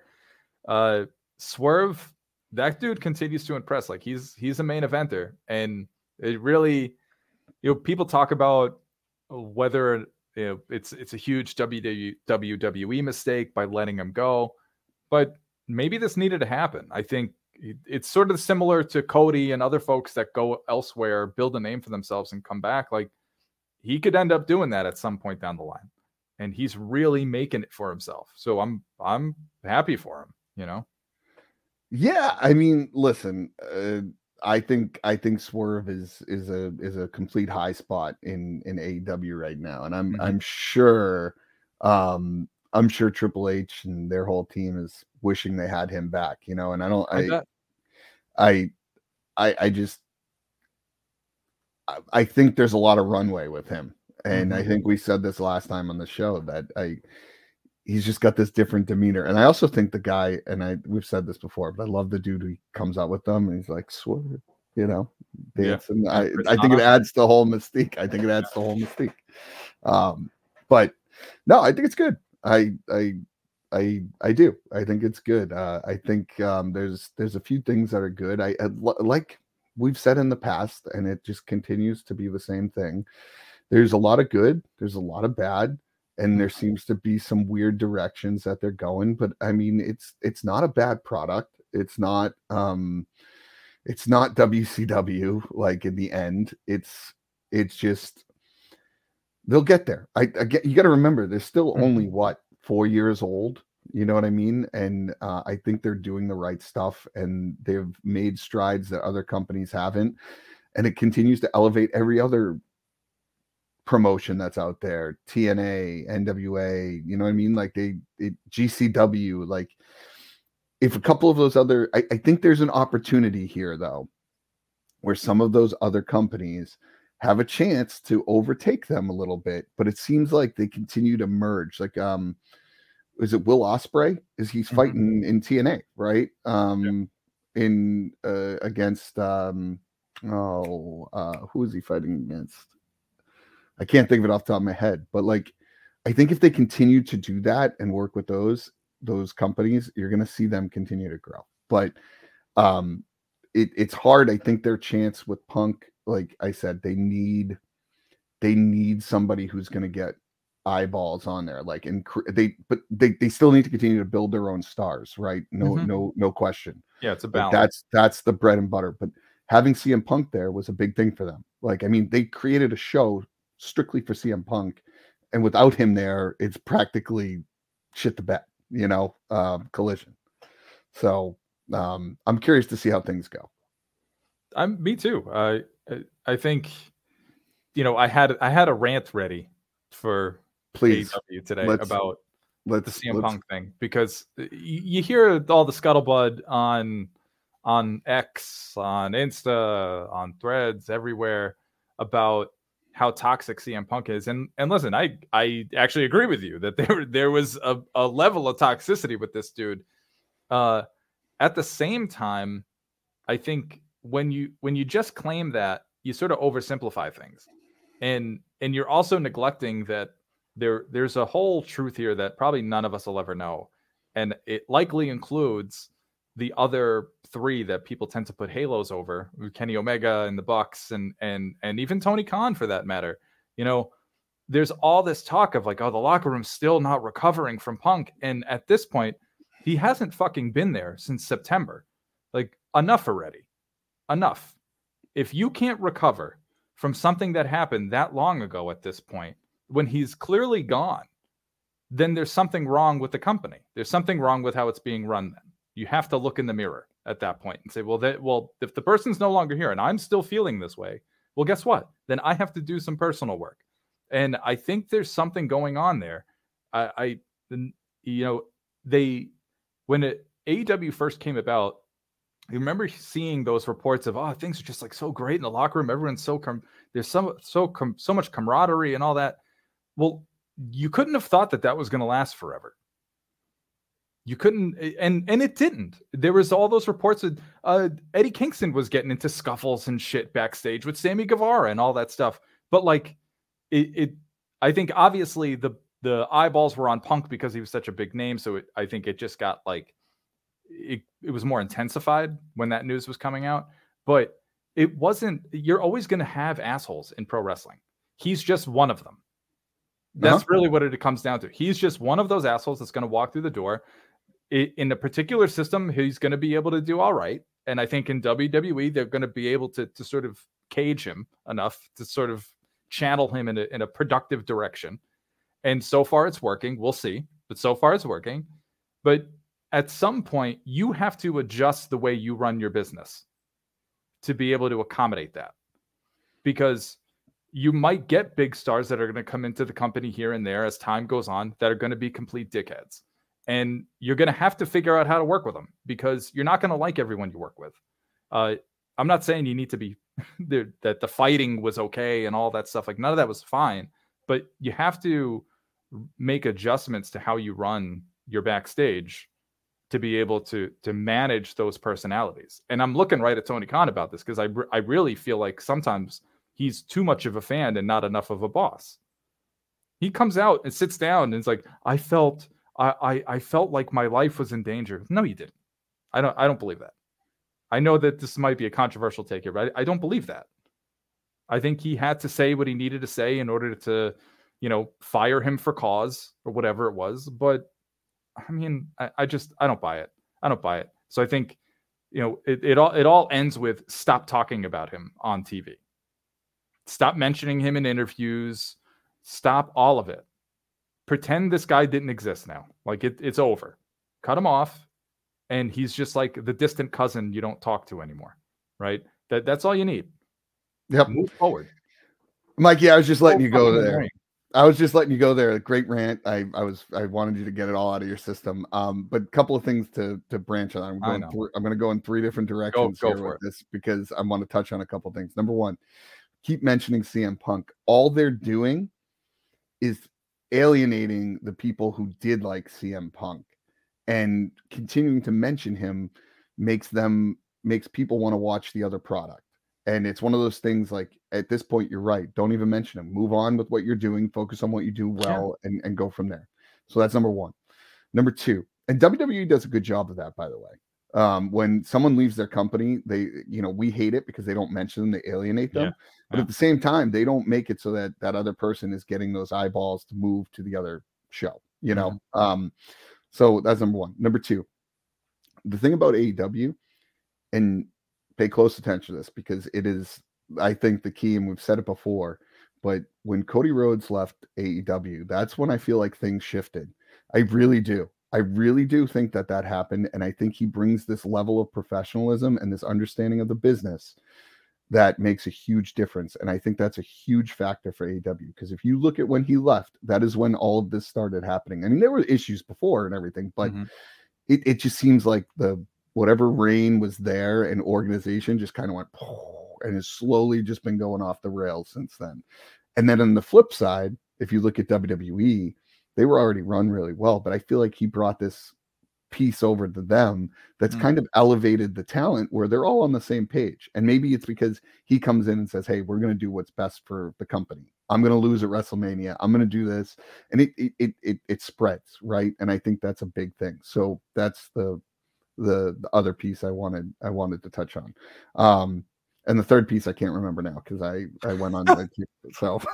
S3: Uh Swerve, that dude continues to impress. Like he's he's a main eventer. And it really, you know, people talk about whether you know, it's it's a huge WWE mistake by letting him go, but maybe this needed to happen. I think it's sort of similar to Cody and other folks that go elsewhere, build a name for themselves, and come back. Like he could end up doing that at some point down the line, and he's really making it for himself. So I'm I'm happy for him. You know.
S4: Yeah, I mean, listen, uh, I think I think Swerve is is a is a complete high spot in in AEW right now, and I'm
S3: Mhm.
S4: I'm sure um I'm sure Triple H and their whole team is wishing they had him back, you know. And I don't
S3: I
S4: I. I I I just I, I think there's a lot of runway with him, and I
S3: Mhm.
S4: think we said this last time on the show that I he's just got this different demeanor. And I also think the guy, and I we've said this before, but I love the dude who comes out with them and he's like, swerve, you know,
S3: Yeah.
S4: dancing. I, I think it adds the whole mystique. I think it adds to the whole mystique. Um, but no, I think it's good. I I I I do. I think it's good. Uh, I think um, there's there's a few things that are good. I, I like we've said in the past, and it just continues to be the same thing. There's a lot of good. There's a lot of bad, and there seems to be some weird directions that they're going. But I mean, it's it's not a bad product. It's not um, it's not WCW. Like in the end, it's it's just they'll get there. I, I get you got to remember they're still only what four years old. You know what I mean? And uh, I think they're doing the right stuff, and they've made strides that other companies haven't. And it continues to elevate every other promotion that's out there TNA, NWA, you know what I mean? Like they, it, GCW, like if a couple of those other, I, I think there's an opportunity here though, where some of those other companies have a chance to overtake them a little bit, but it seems like they continue to merge. Like, um, is it Will Ospreay? Is he's
S3: Mhm.
S4: fighting in TNA, right? Um, in uh, against um, oh, uh, who is he fighting against? I can't think of it off the top of my head, but like, I think if they continue to do that and work with those those companies, you're going to see them continue to grow. But um, it, it's hard. I think their chance with Punk, like I said, they need they need somebody who's going to get eyeballs on there like and cr- they but they, they still need to continue to build their own stars right no
S3: Mhm.
S4: no no question
S3: Yeah, it's a
S4: like, that's that's the bread and butter but having CM Punk there was a big thing for them like I mean they created a show strictly for CM Punk and without him there it's practically shit the bet you know um collision so um I'm curious to see how things go
S3: I'm me too. I I- I think you know I had I had a rant ready for
S4: please
S3: AEW today
S4: let's-
S3: about the
S4: let's,
S3: CM
S4: let's
S3: Punk thing because you hear all the scuttlebutt on on X, on Insta, on Threads, everywhere about how toxic CM Punk is. And and listen, I I actually agree with you that there there was a, a level of toxicity with this dude. Uh, at the same time, I think when you when you just claim that, you sort of oversimplify things, and and you're also neglecting that there there's a whole truth here that probably none of us will ever know, and it likely includes the other three that people tend to put halos over Kenny Omega and the Bucks and and and even Tony Khan for that matter. You know, there's all this talk of like, oh, the locker room's still not recovering from Punk, and at this point, he hasn't fucking been there since September. Like, enough already, enough. If you can't recover from something that happened that long ago at this point, when he's clearly gone, then there's something wrong with the company. There's something wrong with how it's being run. Then you have to look in the mirror at that point and say, well, that well, if the person's no longer here and I'm still feeling this way, well, guess what? Then I have to do some personal work. And I think there's something going on there. I, I you know, they when it first came about, I remember seeing those reports of oh things are just like so great in the locker room. Everyone's so com- there's so so com- so much camaraderie and all that. Well, you couldn't have thought that that was going to last forever. You couldn't, and and it didn't. There was all those reports that uh, Eddie Kingston was getting into scuffles and shit backstage with Sammy Guevara and all that stuff. But like, it, it I think obviously the the eyeballs were on Punk because he was such a big name. So it, I think it just got like it, it was more intensified when that news was coming out. But it wasn't. You're always going to have assholes in pro wrestling. He's just one of them. That's
S4: Uh-huh.
S3: really what it comes down to. He's just one of those assholes that's going to walk through the door. In a particular system, he's going to be able to do all right. And I think in WWE, they're going to be able to, to sort of cage him enough to sort of channel him in a, in a productive direction. And so far, it's working. We'll see. But so far, it's working. But at some point, you have to adjust the way you run your business to be able to accommodate that because you might get big stars that are going to come into the company here and there as time goes on that are going to be complete dickheads. And you're going to have to figure out how to work with them because you're not going to like everyone you work with. Uh, I'm not saying you need to be that the fighting was okay and all that stuff. Like none of that was fine, but you have to make adjustments to how you run your backstage to be able to to manage those personalities. And I'm looking right at Tony Khan about this because I I really feel like sometimes he's too much of a fan and not enough of a boss. He comes out and sits down and it's like, I felt I, I I felt like my life was in danger. No, you didn't. I don't I don't believe that. I know that this might be a controversial take here, but I, I don't believe that. I think he had to say what he needed to say in order to, you know, fire him for cause or whatever it was. But I mean, I, I just I don't buy it. I don't buy it. So I think, you know, it, it all it all ends with stop talking about him on TV. Stop mentioning him in interviews. Stop all of it. Pretend this guy didn't exist now. Like it, it's over. Cut him off. And he's just like the distant cousin you don't talk to anymore. Right? That that's all you need.
S4: Yep.
S3: Move forward.
S4: Mikey, I was just letting you go there. I was just letting you go there. Great rant. I, I was I wanted you to get it all out of your system. Um, but a couple of things to to branch on. I'm going through, I'm going to go in three different directions
S3: go
S4: here
S3: for
S4: with
S3: it.
S4: this because I want to touch on a couple things. Number one, keep mentioning CM Punk. All they're doing is alienating the people who did like CM Punk, and continuing to mention him makes them makes people want to watch the other product. And it's one of those things like at this point, you're right. Don't even mention him. Move on with what you're doing. Focus on what you do well and, and go from there. So that's number one. Number two, and WWE does a good job of that, by the way. Um, when someone leaves their company, they, you know, we hate it because they don't mention them, they alienate them.
S3: Yeah,
S4: But
S3: yeah.
S4: at the same time, they don't make it so that that other person is getting those eyeballs to move to the other show, you know?
S3: Mm-hmm.
S4: Um, so that's number one. Number two, the thing about AEW, and pay close attention to this because it is, I think, the key, and we've said it before. But when Cody Rhodes left AEW, that's when I feel like things shifted. I really do. I really do think that that happened. And I think he brings this level of professionalism and this understanding of the business that makes a huge difference. And I think that's a huge factor for AW because if you look at when he left, that is when all of this started happening. I mean, there were issues before and everything, but
S3: Mhm.
S4: it, it just seems like the whatever reign was there and organization just kind of went and has slowly just been going off the rails since then. And then on the flip side, if you look at WWE, they were already run really well, but I feel like he brought this piece over to them that's
S3: Mm.
S4: kind of elevated the talent where they're all on the same page. And maybe it's because he comes in and says, Hey, we're going to do what's best for the company. I'm going to lose at WrestleMania. I'm going to do this. And it, it, it, it, it spreads. Right. And I think that's a big thing. So that's the, the, the other piece I wanted, I wanted to touch on. Um, and the third piece I can't remember now because I I went on like so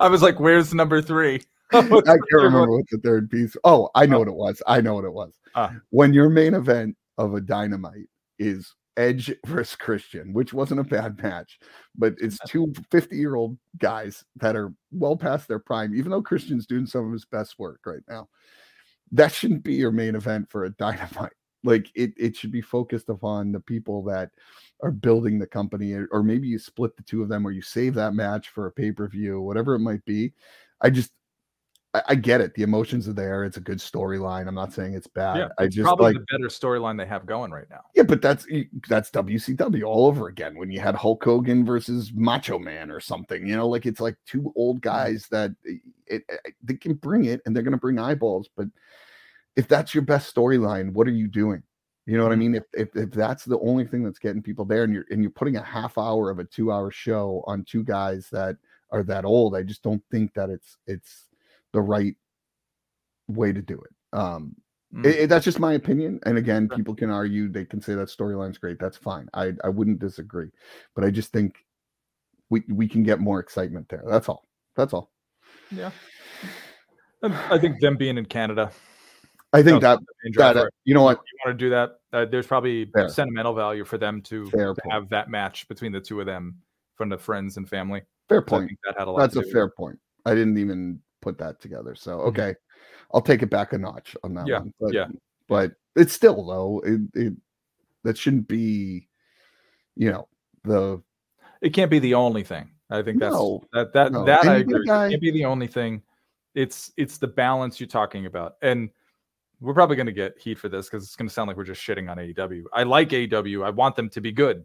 S3: I was like, where's number three?
S4: I can't remember what the third piece. Oh, I know what it was. I know what it was.
S3: Ah.
S4: When your main event of a dynamite is Edge versus Christian, which wasn't a bad match, but it's two 50 year old guys that are well past their prime, even though Christian's doing some of his best work right now. That shouldn't be your main event for a dynamite. Like it, it should be focused upon the people that are building the company, or, maybe you split the two of them, or you save that match for a pay per view, whatever it might be. I just, I, I get it. The emotions are there. It's a good storyline. I'm not saying it's bad.
S3: Yeah,
S4: I just
S3: probably
S4: like
S3: the better storyline they have going right now.
S4: yeah, but that's that's WCW all over again. When you had Hulk Hogan versus Macho Man or something, you know, like it's like two old guys that it, it- they can bring it and they're going to bring eyeballs. But if that's your best storyline, what are you doing? You know what I mean? If, if if that's the only thing that's getting people there, and you're and you're putting a half hour of a two hour show on two guys that are that old, I just don't think that it's it's the right way to do it. Um,
S3: Mm.
S4: it- it- that's just my opinion. And again, people can argue, they can say that storyline's great. That's fine. I, I wouldn't disagree. But I just think we we can get more excitement there. That's all. That's all.
S3: Yeah. I think them being in Canada.
S4: I think
S3: no,
S4: that, that uh, you know what?
S3: you want to do that, uh, there's probably
S4: Fair.
S3: sentimental value for them to,
S4: Fair
S3: to
S4: point.
S3: have that match between the two of them from the friends and family.
S4: Fair point.
S3: that had a lot
S4: That's a fair point. I didn't even put that together. So
S3: Mhm.
S4: okay. I'll take it back a notch on that
S3: Yeah,
S4: one. But
S3: yeah.
S4: but it's still though, it, it that shouldn't be, you know, the
S3: It can't be the only thing. I think that's
S4: No,
S3: that that
S4: no.
S3: that
S4: And
S3: I
S4: you get a
S3: agree.
S4: guy-
S3: It can't be the only thing. It's it's the balance you're talking about, and we're probably going to get heat for this because it's going to sound like we're just shitting on AEW. I like AEW. I want them to be good.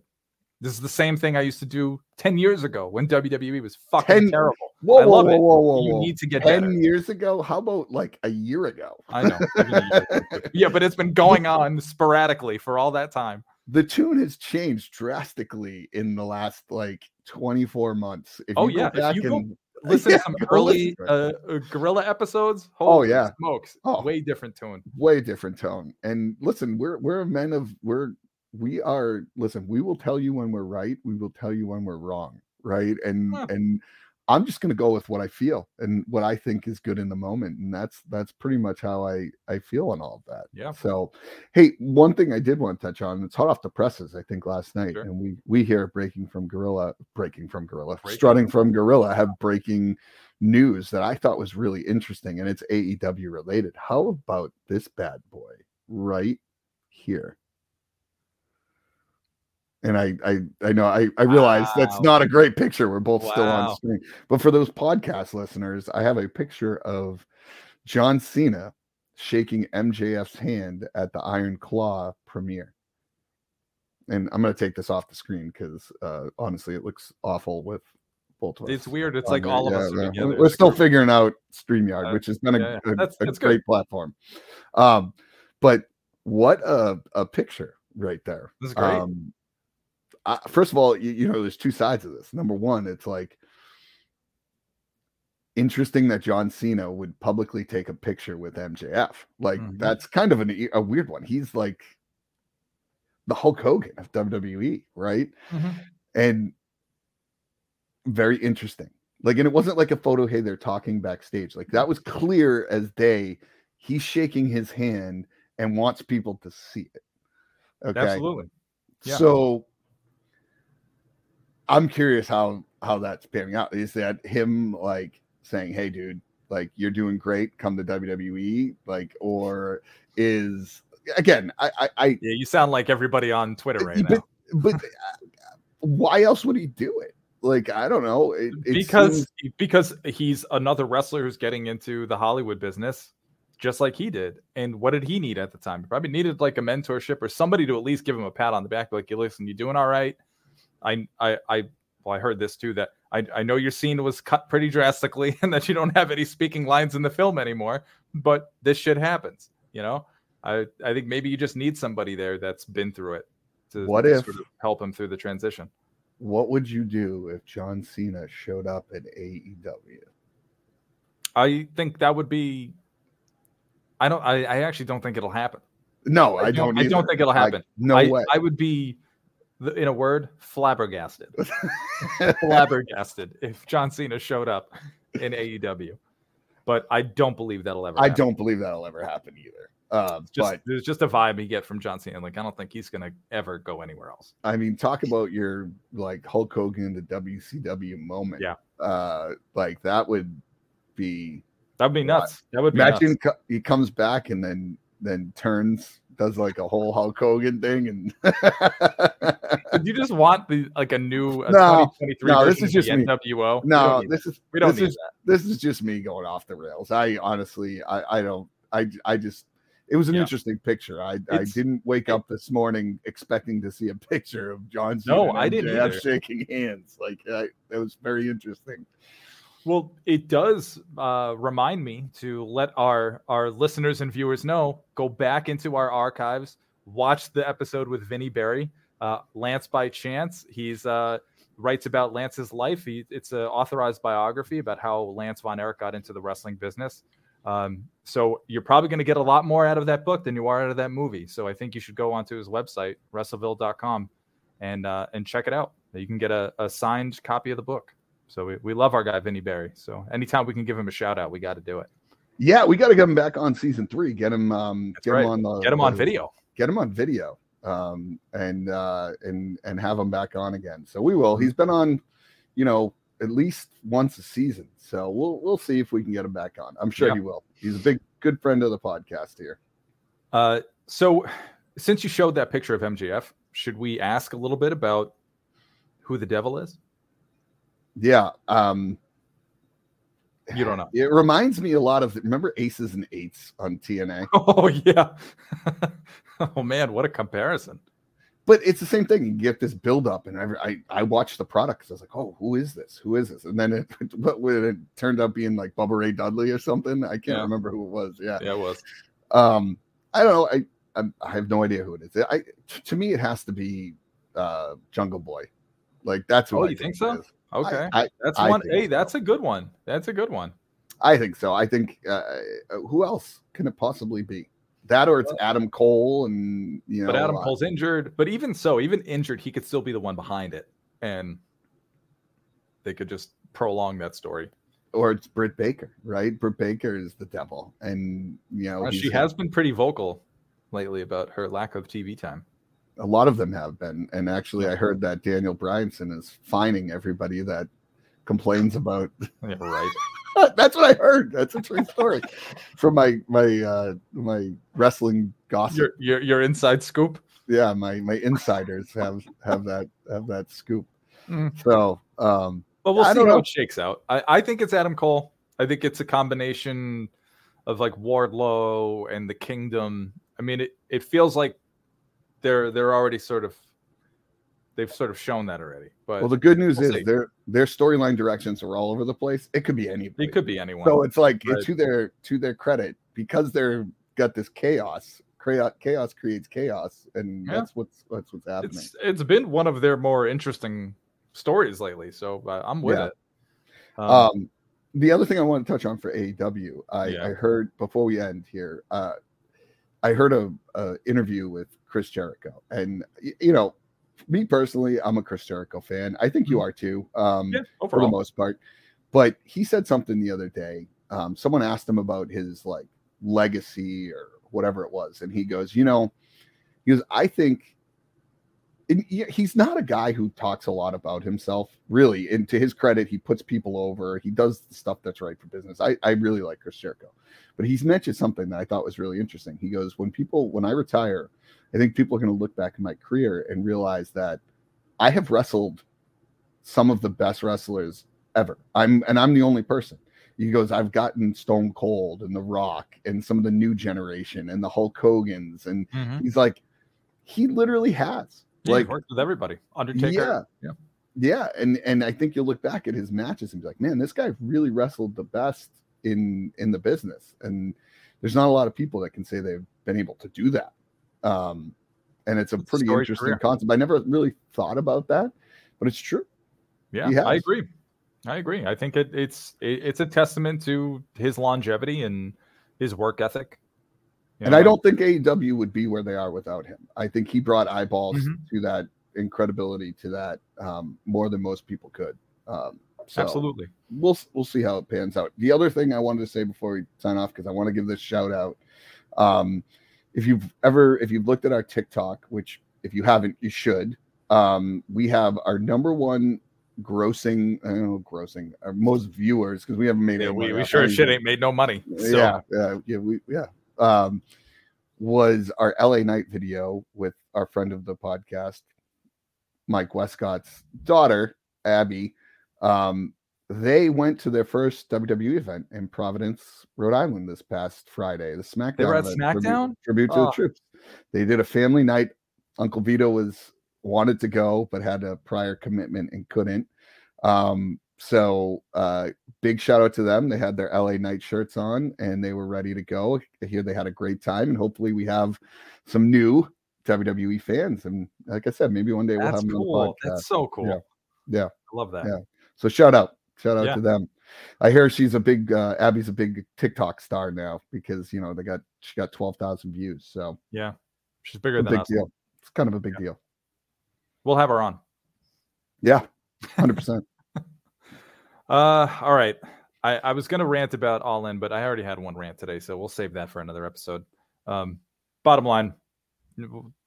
S3: This is the same thing I used to do ten years ago when WWE was fucking
S4: 10
S3: terrible.
S4: whoa,
S3: I love
S4: whoa,
S3: it.
S4: whoa, whoa,
S3: you
S4: whoa.
S3: need to get
S4: 10
S3: better.
S4: years ago? How about like a year ago?
S3: I know. even a year. yeah, but it's been going on sporadically for all that time.
S4: The tune has changed drastically in the last like 24 months. If
S3: Oh,
S4: you go
S3: yeah, if you go
S4: and
S3: Listen
S4: Yeah,
S3: to some early uh, uh, Gorilla episodes.
S4: Oh, yeah.
S3: smokes!
S4: Oh.
S3: Way different tone.
S4: way different tone. And listen, we're we're men of we're we are listen, we will tell you when we're right, we will tell you when we're wrong, right? And
S3: Huh.
S4: and I'm just gonna go with what I feel and what I think is good in the moment. And that's that's pretty much how I I feel on all of that.
S3: Yeah.
S4: So hey, one thing I did want to touch on, it's hot off the presses, I think last night.
S3: Sure.
S4: And we we here at breaking from gorilla, breaking from gorilla,
S3: Breaking.
S4: strutting from gorilla have breaking news that I thought was really interesting and it's AEW related. How about this bad boy right here? And I I I know I I realize that's not a great picture. We're both still on screen. But for those podcast listeners, I have a picture of John Cena shaking MJF's hand at the Iron Claw premiere. And I'm going to take this off the screen because uh, honestly, it looks awful with both of us.
S3: It's weird. It's like all of
S4: Yeah,
S3: us are
S4: yeah.
S3: together.
S4: We're still figuring out StreamYard,
S3: Uh,
S4: which has been a,
S3: yeah,
S4: a-
S3: That's-
S4: a
S3: that's good.
S4: great platform. Um, but what a, a picture right there.
S3: This is great.
S4: Um, I, first of all, you, you know, there's two sides of this. Number one, it's like interesting that John Cena would publicly take a picture with MJF. Like
S3: Mhm.
S4: that's kind of an, a weird one. He's like the Hulk Hogan of WWE, right?
S3: Mhm.
S4: And very interesting. Like, and it wasn't like a photo, hey, they're talking backstage. Like that was clear as day. He's shaking his hand and wants people to see it. Okay.
S3: Absolutely. Yeah.
S4: So I'm curious how how that's panning out. Is that him like saying, "Hey, dude, like you're doing great. Come to WWE," like, or is again? I I, I
S3: Yeah, you sound like everybody on Twitter right
S4: but,
S3: now.
S4: but uh, why else would he do it? Like I don't know. It, it
S3: because
S4: seems-
S3: because he's another wrestler who's getting into the Hollywood business, just like he did. And what did he need at the time? He probably needed like a mentorship or somebody to at least give him a pat on the back, like, "Hey, listen, you're doing all right?" I I I well, I heard this too that I I know your scene was cut pretty drastically and that you don't have any speaking lines in the film anymore, but this shit happens, you know. I I think maybe you just need somebody there that's been through it to
S4: What if-
S3: sort of help him through the transition.
S4: what would you do if John Cena showed up at AEW?
S3: I think that would be. I don't. I, I actually don't think it'll happen.
S4: No, I don't.
S3: I don't think it'll
S4: Like,
S3: happen.
S4: no
S3: I,
S4: way.
S3: I would be, in a word, flabbergasted. flabbergasted if John Cena showed up in AEW, but I don't believe that'll ever.
S4: I
S3: happen.
S4: don't believe that'll ever happen either. Uh,
S3: Just
S4: but
S3: there's just a vibe you get from John Cena. Like I don't think he's gonna ever go anywhere else.
S4: I mean, talk about your like Hulk Hogan to WCW moment.
S3: Yeah.
S4: Uh, like that would be
S3: That would be nuts. That would be
S4: imagine
S3: nuts.
S4: co- he comes back and then then turns does like a whole Hulk Hogan thing and
S3: Did you just want the like a new a
S4: No,
S3: 2023
S4: no, this is just me.
S3: NWO?
S4: No this is
S3: we don't
S4: this
S3: need
S4: is
S3: that.
S4: this is just me going off the rails. I honestly I I don't I I just it was an
S3: Yeah.
S4: interesting picture. I I didn't wake up this morning expecting to see a picture of John Cena
S3: No, I didn't either.
S4: shaking hands. Like I, it was very interesting.
S3: Well, it does uh, remind me to let our our listeners and viewers know. Go back into our archives, watch the episode with Vinny Barry, uh, Lance by Chance. He's uh, writes about Lance's life. He, it's an authorized biography about how Lance Von Erich got into the wrestling business. Um, so you're probably going to get a lot more out of that book than you are out of that movie. So I think you should go onto his website, wrestleville.com, and uh, and check it out. You can get a, a signed copy of the book. So we, we love our guy Vinny Berry. So anytime we can give him a shout out, we got to do it.
S4: Yeah, we got to get him back on season three. Get him, um,
S3: That's
S4: get
S3: right.
S4: him on the
S3: Get him on
S4: the-
S3: video.
S4: Get him on video, um, and uh, and and have him back on again. So we will. He's been on, you know, at least once a season. So we'll we'll see if we can get him back on. I'm sure
S3: Yeah.
S4: he will. He's a big good friend of the podcast here.
S3: Uh, so since you showed that picture of MJF, should we ask a little bit about who the devil is?
S4: Yeah. Um,
S3: You don't know.
S4: it reminds me a lot of remember Aces and Eights on TNA,
S3: Oh yeah. oh man, what a comparison.
S4: but it's the same thing. You get this build up, and I I, I watched the product because I was like, oh, who is this? Who is this? And then it, but when it turned out being like Bubba Ray Dudley or something, I can't
S3: Yeah.
S4: remember who it was. Yeah.
S3: Yeah, it was.
S4: Um, I don't know. I, I have no idea who it is. I to me, it has to be uh Jungle Boy. Like that's what
S3: Oh,
S4: I
S3: you think
S4: it
S3: so? Okay.
S4: I,
S3: that's
S4: I
S3: one. Hey,
S4: so.
S3: that's a good one. That's a good one.
S4: I think so. I think uh, who else can it possibly be? That or it's Adam Cole and you know.
S3: But Adam
S4: uh,
S3: Cole's injured. But even so, even injured, he could still be the one behind it. And they could just prolong that story.
S4: or it's Britt Baker, right? Britt Baker is the devil, and you know
S3: Uh, she has been pretty vocal lately about her lack of TV time.
S4: A lot of them have been. And actually, I heard that Daniel Bryanson is fining everybody that complains about
S3: Yeah, right.
S4: That's what I heard. That's a true story from my my uh my wrestling gossip.
S3: your, your your inside scoop.
S4: yeah, my my insiders have have that have that scoop.
S3: Mhm.
S4: So um
S3: But we'll
S4: I
S3: see how
S4: know.
S3: it shakes out. I, I think it's Adam Cole. I think it's a combination of like Wardlow and the Kingdom. I mean, it, it feels like they're they're already sort of they've sort of shown that already. But
S4: well the good news
S3: we'll
S4: is
S3: see.
S4: their their storyline directions are all over the place. It could be anybody.
S3: it could be anyone.
S4: So it's like to their to their credit because they're got this chaos. Chaos, chaos creates chaos, and
S3: Yeah.
S4: that's what's that's what's happening.
S3: it's it's been one of their more interesting stories lately. So uh, I'm with
S4: Yeah.
S3: it. Um,
S4: Um, the other thing I want to touch on for AEW, I,
S3: Yeah.
S4: I heard before we end here, uh, I heard a, a interview with Chris Jericho, and you know, me personally, I'm a Chris Jericho fan. I think you are too, um,
S3: Mm-hmm. yeah,
S4: for the most part. But he said something the other day. Um, someone asked him about his like legacy or whatever it was, and he goes, you know, he goes, I think he's not a guy who talks a lot about himself, really. And to his credit, he puts people over. He does the stuff that's right for business. I, I really like Chris Jericho, but he's mentioned something that I thought was really interesting. He goes, "When people, when I retire, I think people are going to look back in my career and realize that I have wrestled some of the best wrestlers ever. I'm, and I'm the only person." He goes, "I've gotten Stone Cold and The Rock and some of the new generation and the Hulk Hogan's and
S3: Mhm.
S4: he's like, he literally has."
S3: Yeah, he
S4: like
S3: worked with everybody. Undertaker.
S4: Yeah.
S3: yeah.
S4: yeah, and and I think you'll look back at his matches and be like, man, this guy really wrestled the best in in the business, and there's not a lot of people that can say they've been able to do that. Um, and it's a
S3: It's
S4: pretty interesting
S3: career.
S4: concept. I never really thought about that, but it's true.
S3: Yeah, I agree. I agree. I think it, it's it, it's a testament to his longevity and his work ethic.
S4: And I don't think AEW would be where they are without him. I think he brought eyeballs
S3: Mhm.
S4: to that incredibility to that um, more than most people could. Um, so
S3: absolutely.
S4: we'll we'll see how it pans out. The other thing I wanted to say before we sign off because I want to give this shout out. Um, if you've ever if you've looked at our TikTok, which if you haven't, you should. Um, we have our number one grossing, I don't know, grossing, our most viewers because we haven't made
S3: Yeah,
S4: any
S3: we,
S4: money
S3: we sure shit ain't made no money. So,
S4: Yeah, yeah, yeah, we yeah. Um, was our LA Knight video with our friend of the podcast, Mike Westcott's daughter, Abby. Um, they went to their first WWE event in Providence, Rhode Island this past Friday. The SmackDown.
S3: They were at
S4: tribute-
S3: SmackDown?
S4: Tribute, to
S3: Oh.
S4: the troops. They did a family night. Uncle Vito was wanted to go, but had a prior commitment and couldn't. Um, so uh big shout out to them. They had their LA Knight shirts on and they were ready to go. Here they had a great time, and hopefully we have some new WWE fans. And like I said, maybe one day we'll
S3: that's
S4: have them on the podcast.
S3: That's so cool.
S4: Yeah. Yeah.
S3: I love that.
S4: Yeah. So shout out, shout out
S3: Yeah.
S4: to them. I hear she's a big uh, Abby's a big TikTok star now because you know they got she got twelve thousand views. So
S3: Yeah. She's bigger than
S4: big
S3: us.
S4: deal. It's kind of a big deal.
S3: We'll have her on.
S4: Yeah, hundred percent.
S3: Uh, all right. I, I was gonna rant about All In, but I already had one rant today, so we'll save that for another episode. Um, bottom line,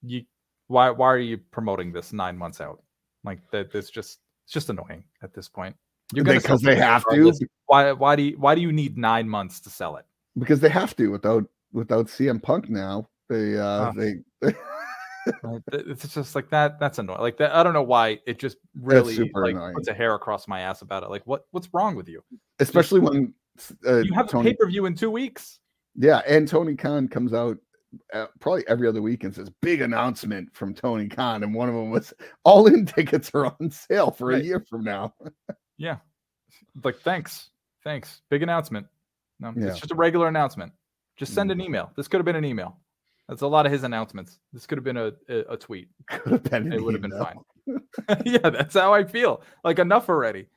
S3: you why why are you promoting this nine months out? Like that, it's just it's just annoying at this point. You're gonna
S4: Because they have to.
S3: Why why do you why do you need nine months to sell it?
S4: because they have to without without CM Punk now. They uh
S3: Huh.
S4: they
S3: Right? It's just like that. That's annoying. Like that. I don't know why it just really like
S4: annoying.
S3: puts a hair across my ass about it. Like what? What's wrong with you?
S4: Especially when uh,
S3: You have a pay per view in two weeks.
S4: yeah, and Tony Khan comes out uh, probably every other week and says big announcement from Tony Khan, and one of them was all in tickets are on sale for a year from now.
S3: Yeah. Like thanks, thanks. Big announcement. No,
S4: Yeah.
S3: it's just a regular announcement. Just send an email. This could have been an email. That's a lot of his announcements. This could have been a, a, a tweet.
S4: Could have been.
S3: It would have been fine. yeah, that's how I feel. Like enough already.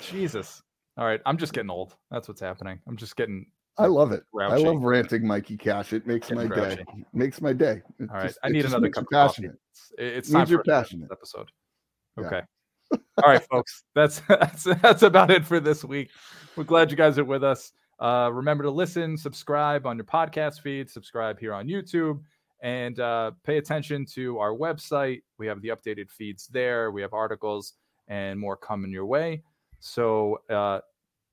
S3: Jesus. All right, I'm just getting old. That's what's happening. I'm just getting.
S4: I love it. I love ranting Mikey Cash. It makes
S3: Getting
S4: my day.
S3: grouchy.
S4: Makes my day. It
S3: All right,
S4: just-
S3: I need another cup of coffee. It's, it's time for
S4: passionate.
S3: episode.
S4: Yeah.
S3: Okay. All right, folks. That's that's that's about it for this week. We're glad you guys are with us. Uh, remember to listen, subscribe on your podcast feed, subscribe here on YouTube, and uh, pay attention to our website. We have the updated feeds there. We have articles and more coming your way. So uh,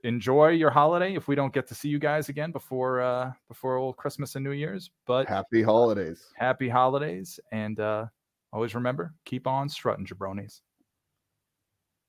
S3: enjoy your holiday. If we don't get to see you guys again before uh, before old Christmas and New Year's, but
S4: Happy holidays.
S3: happy holidays and uh, always remember keep on strutting jabronis.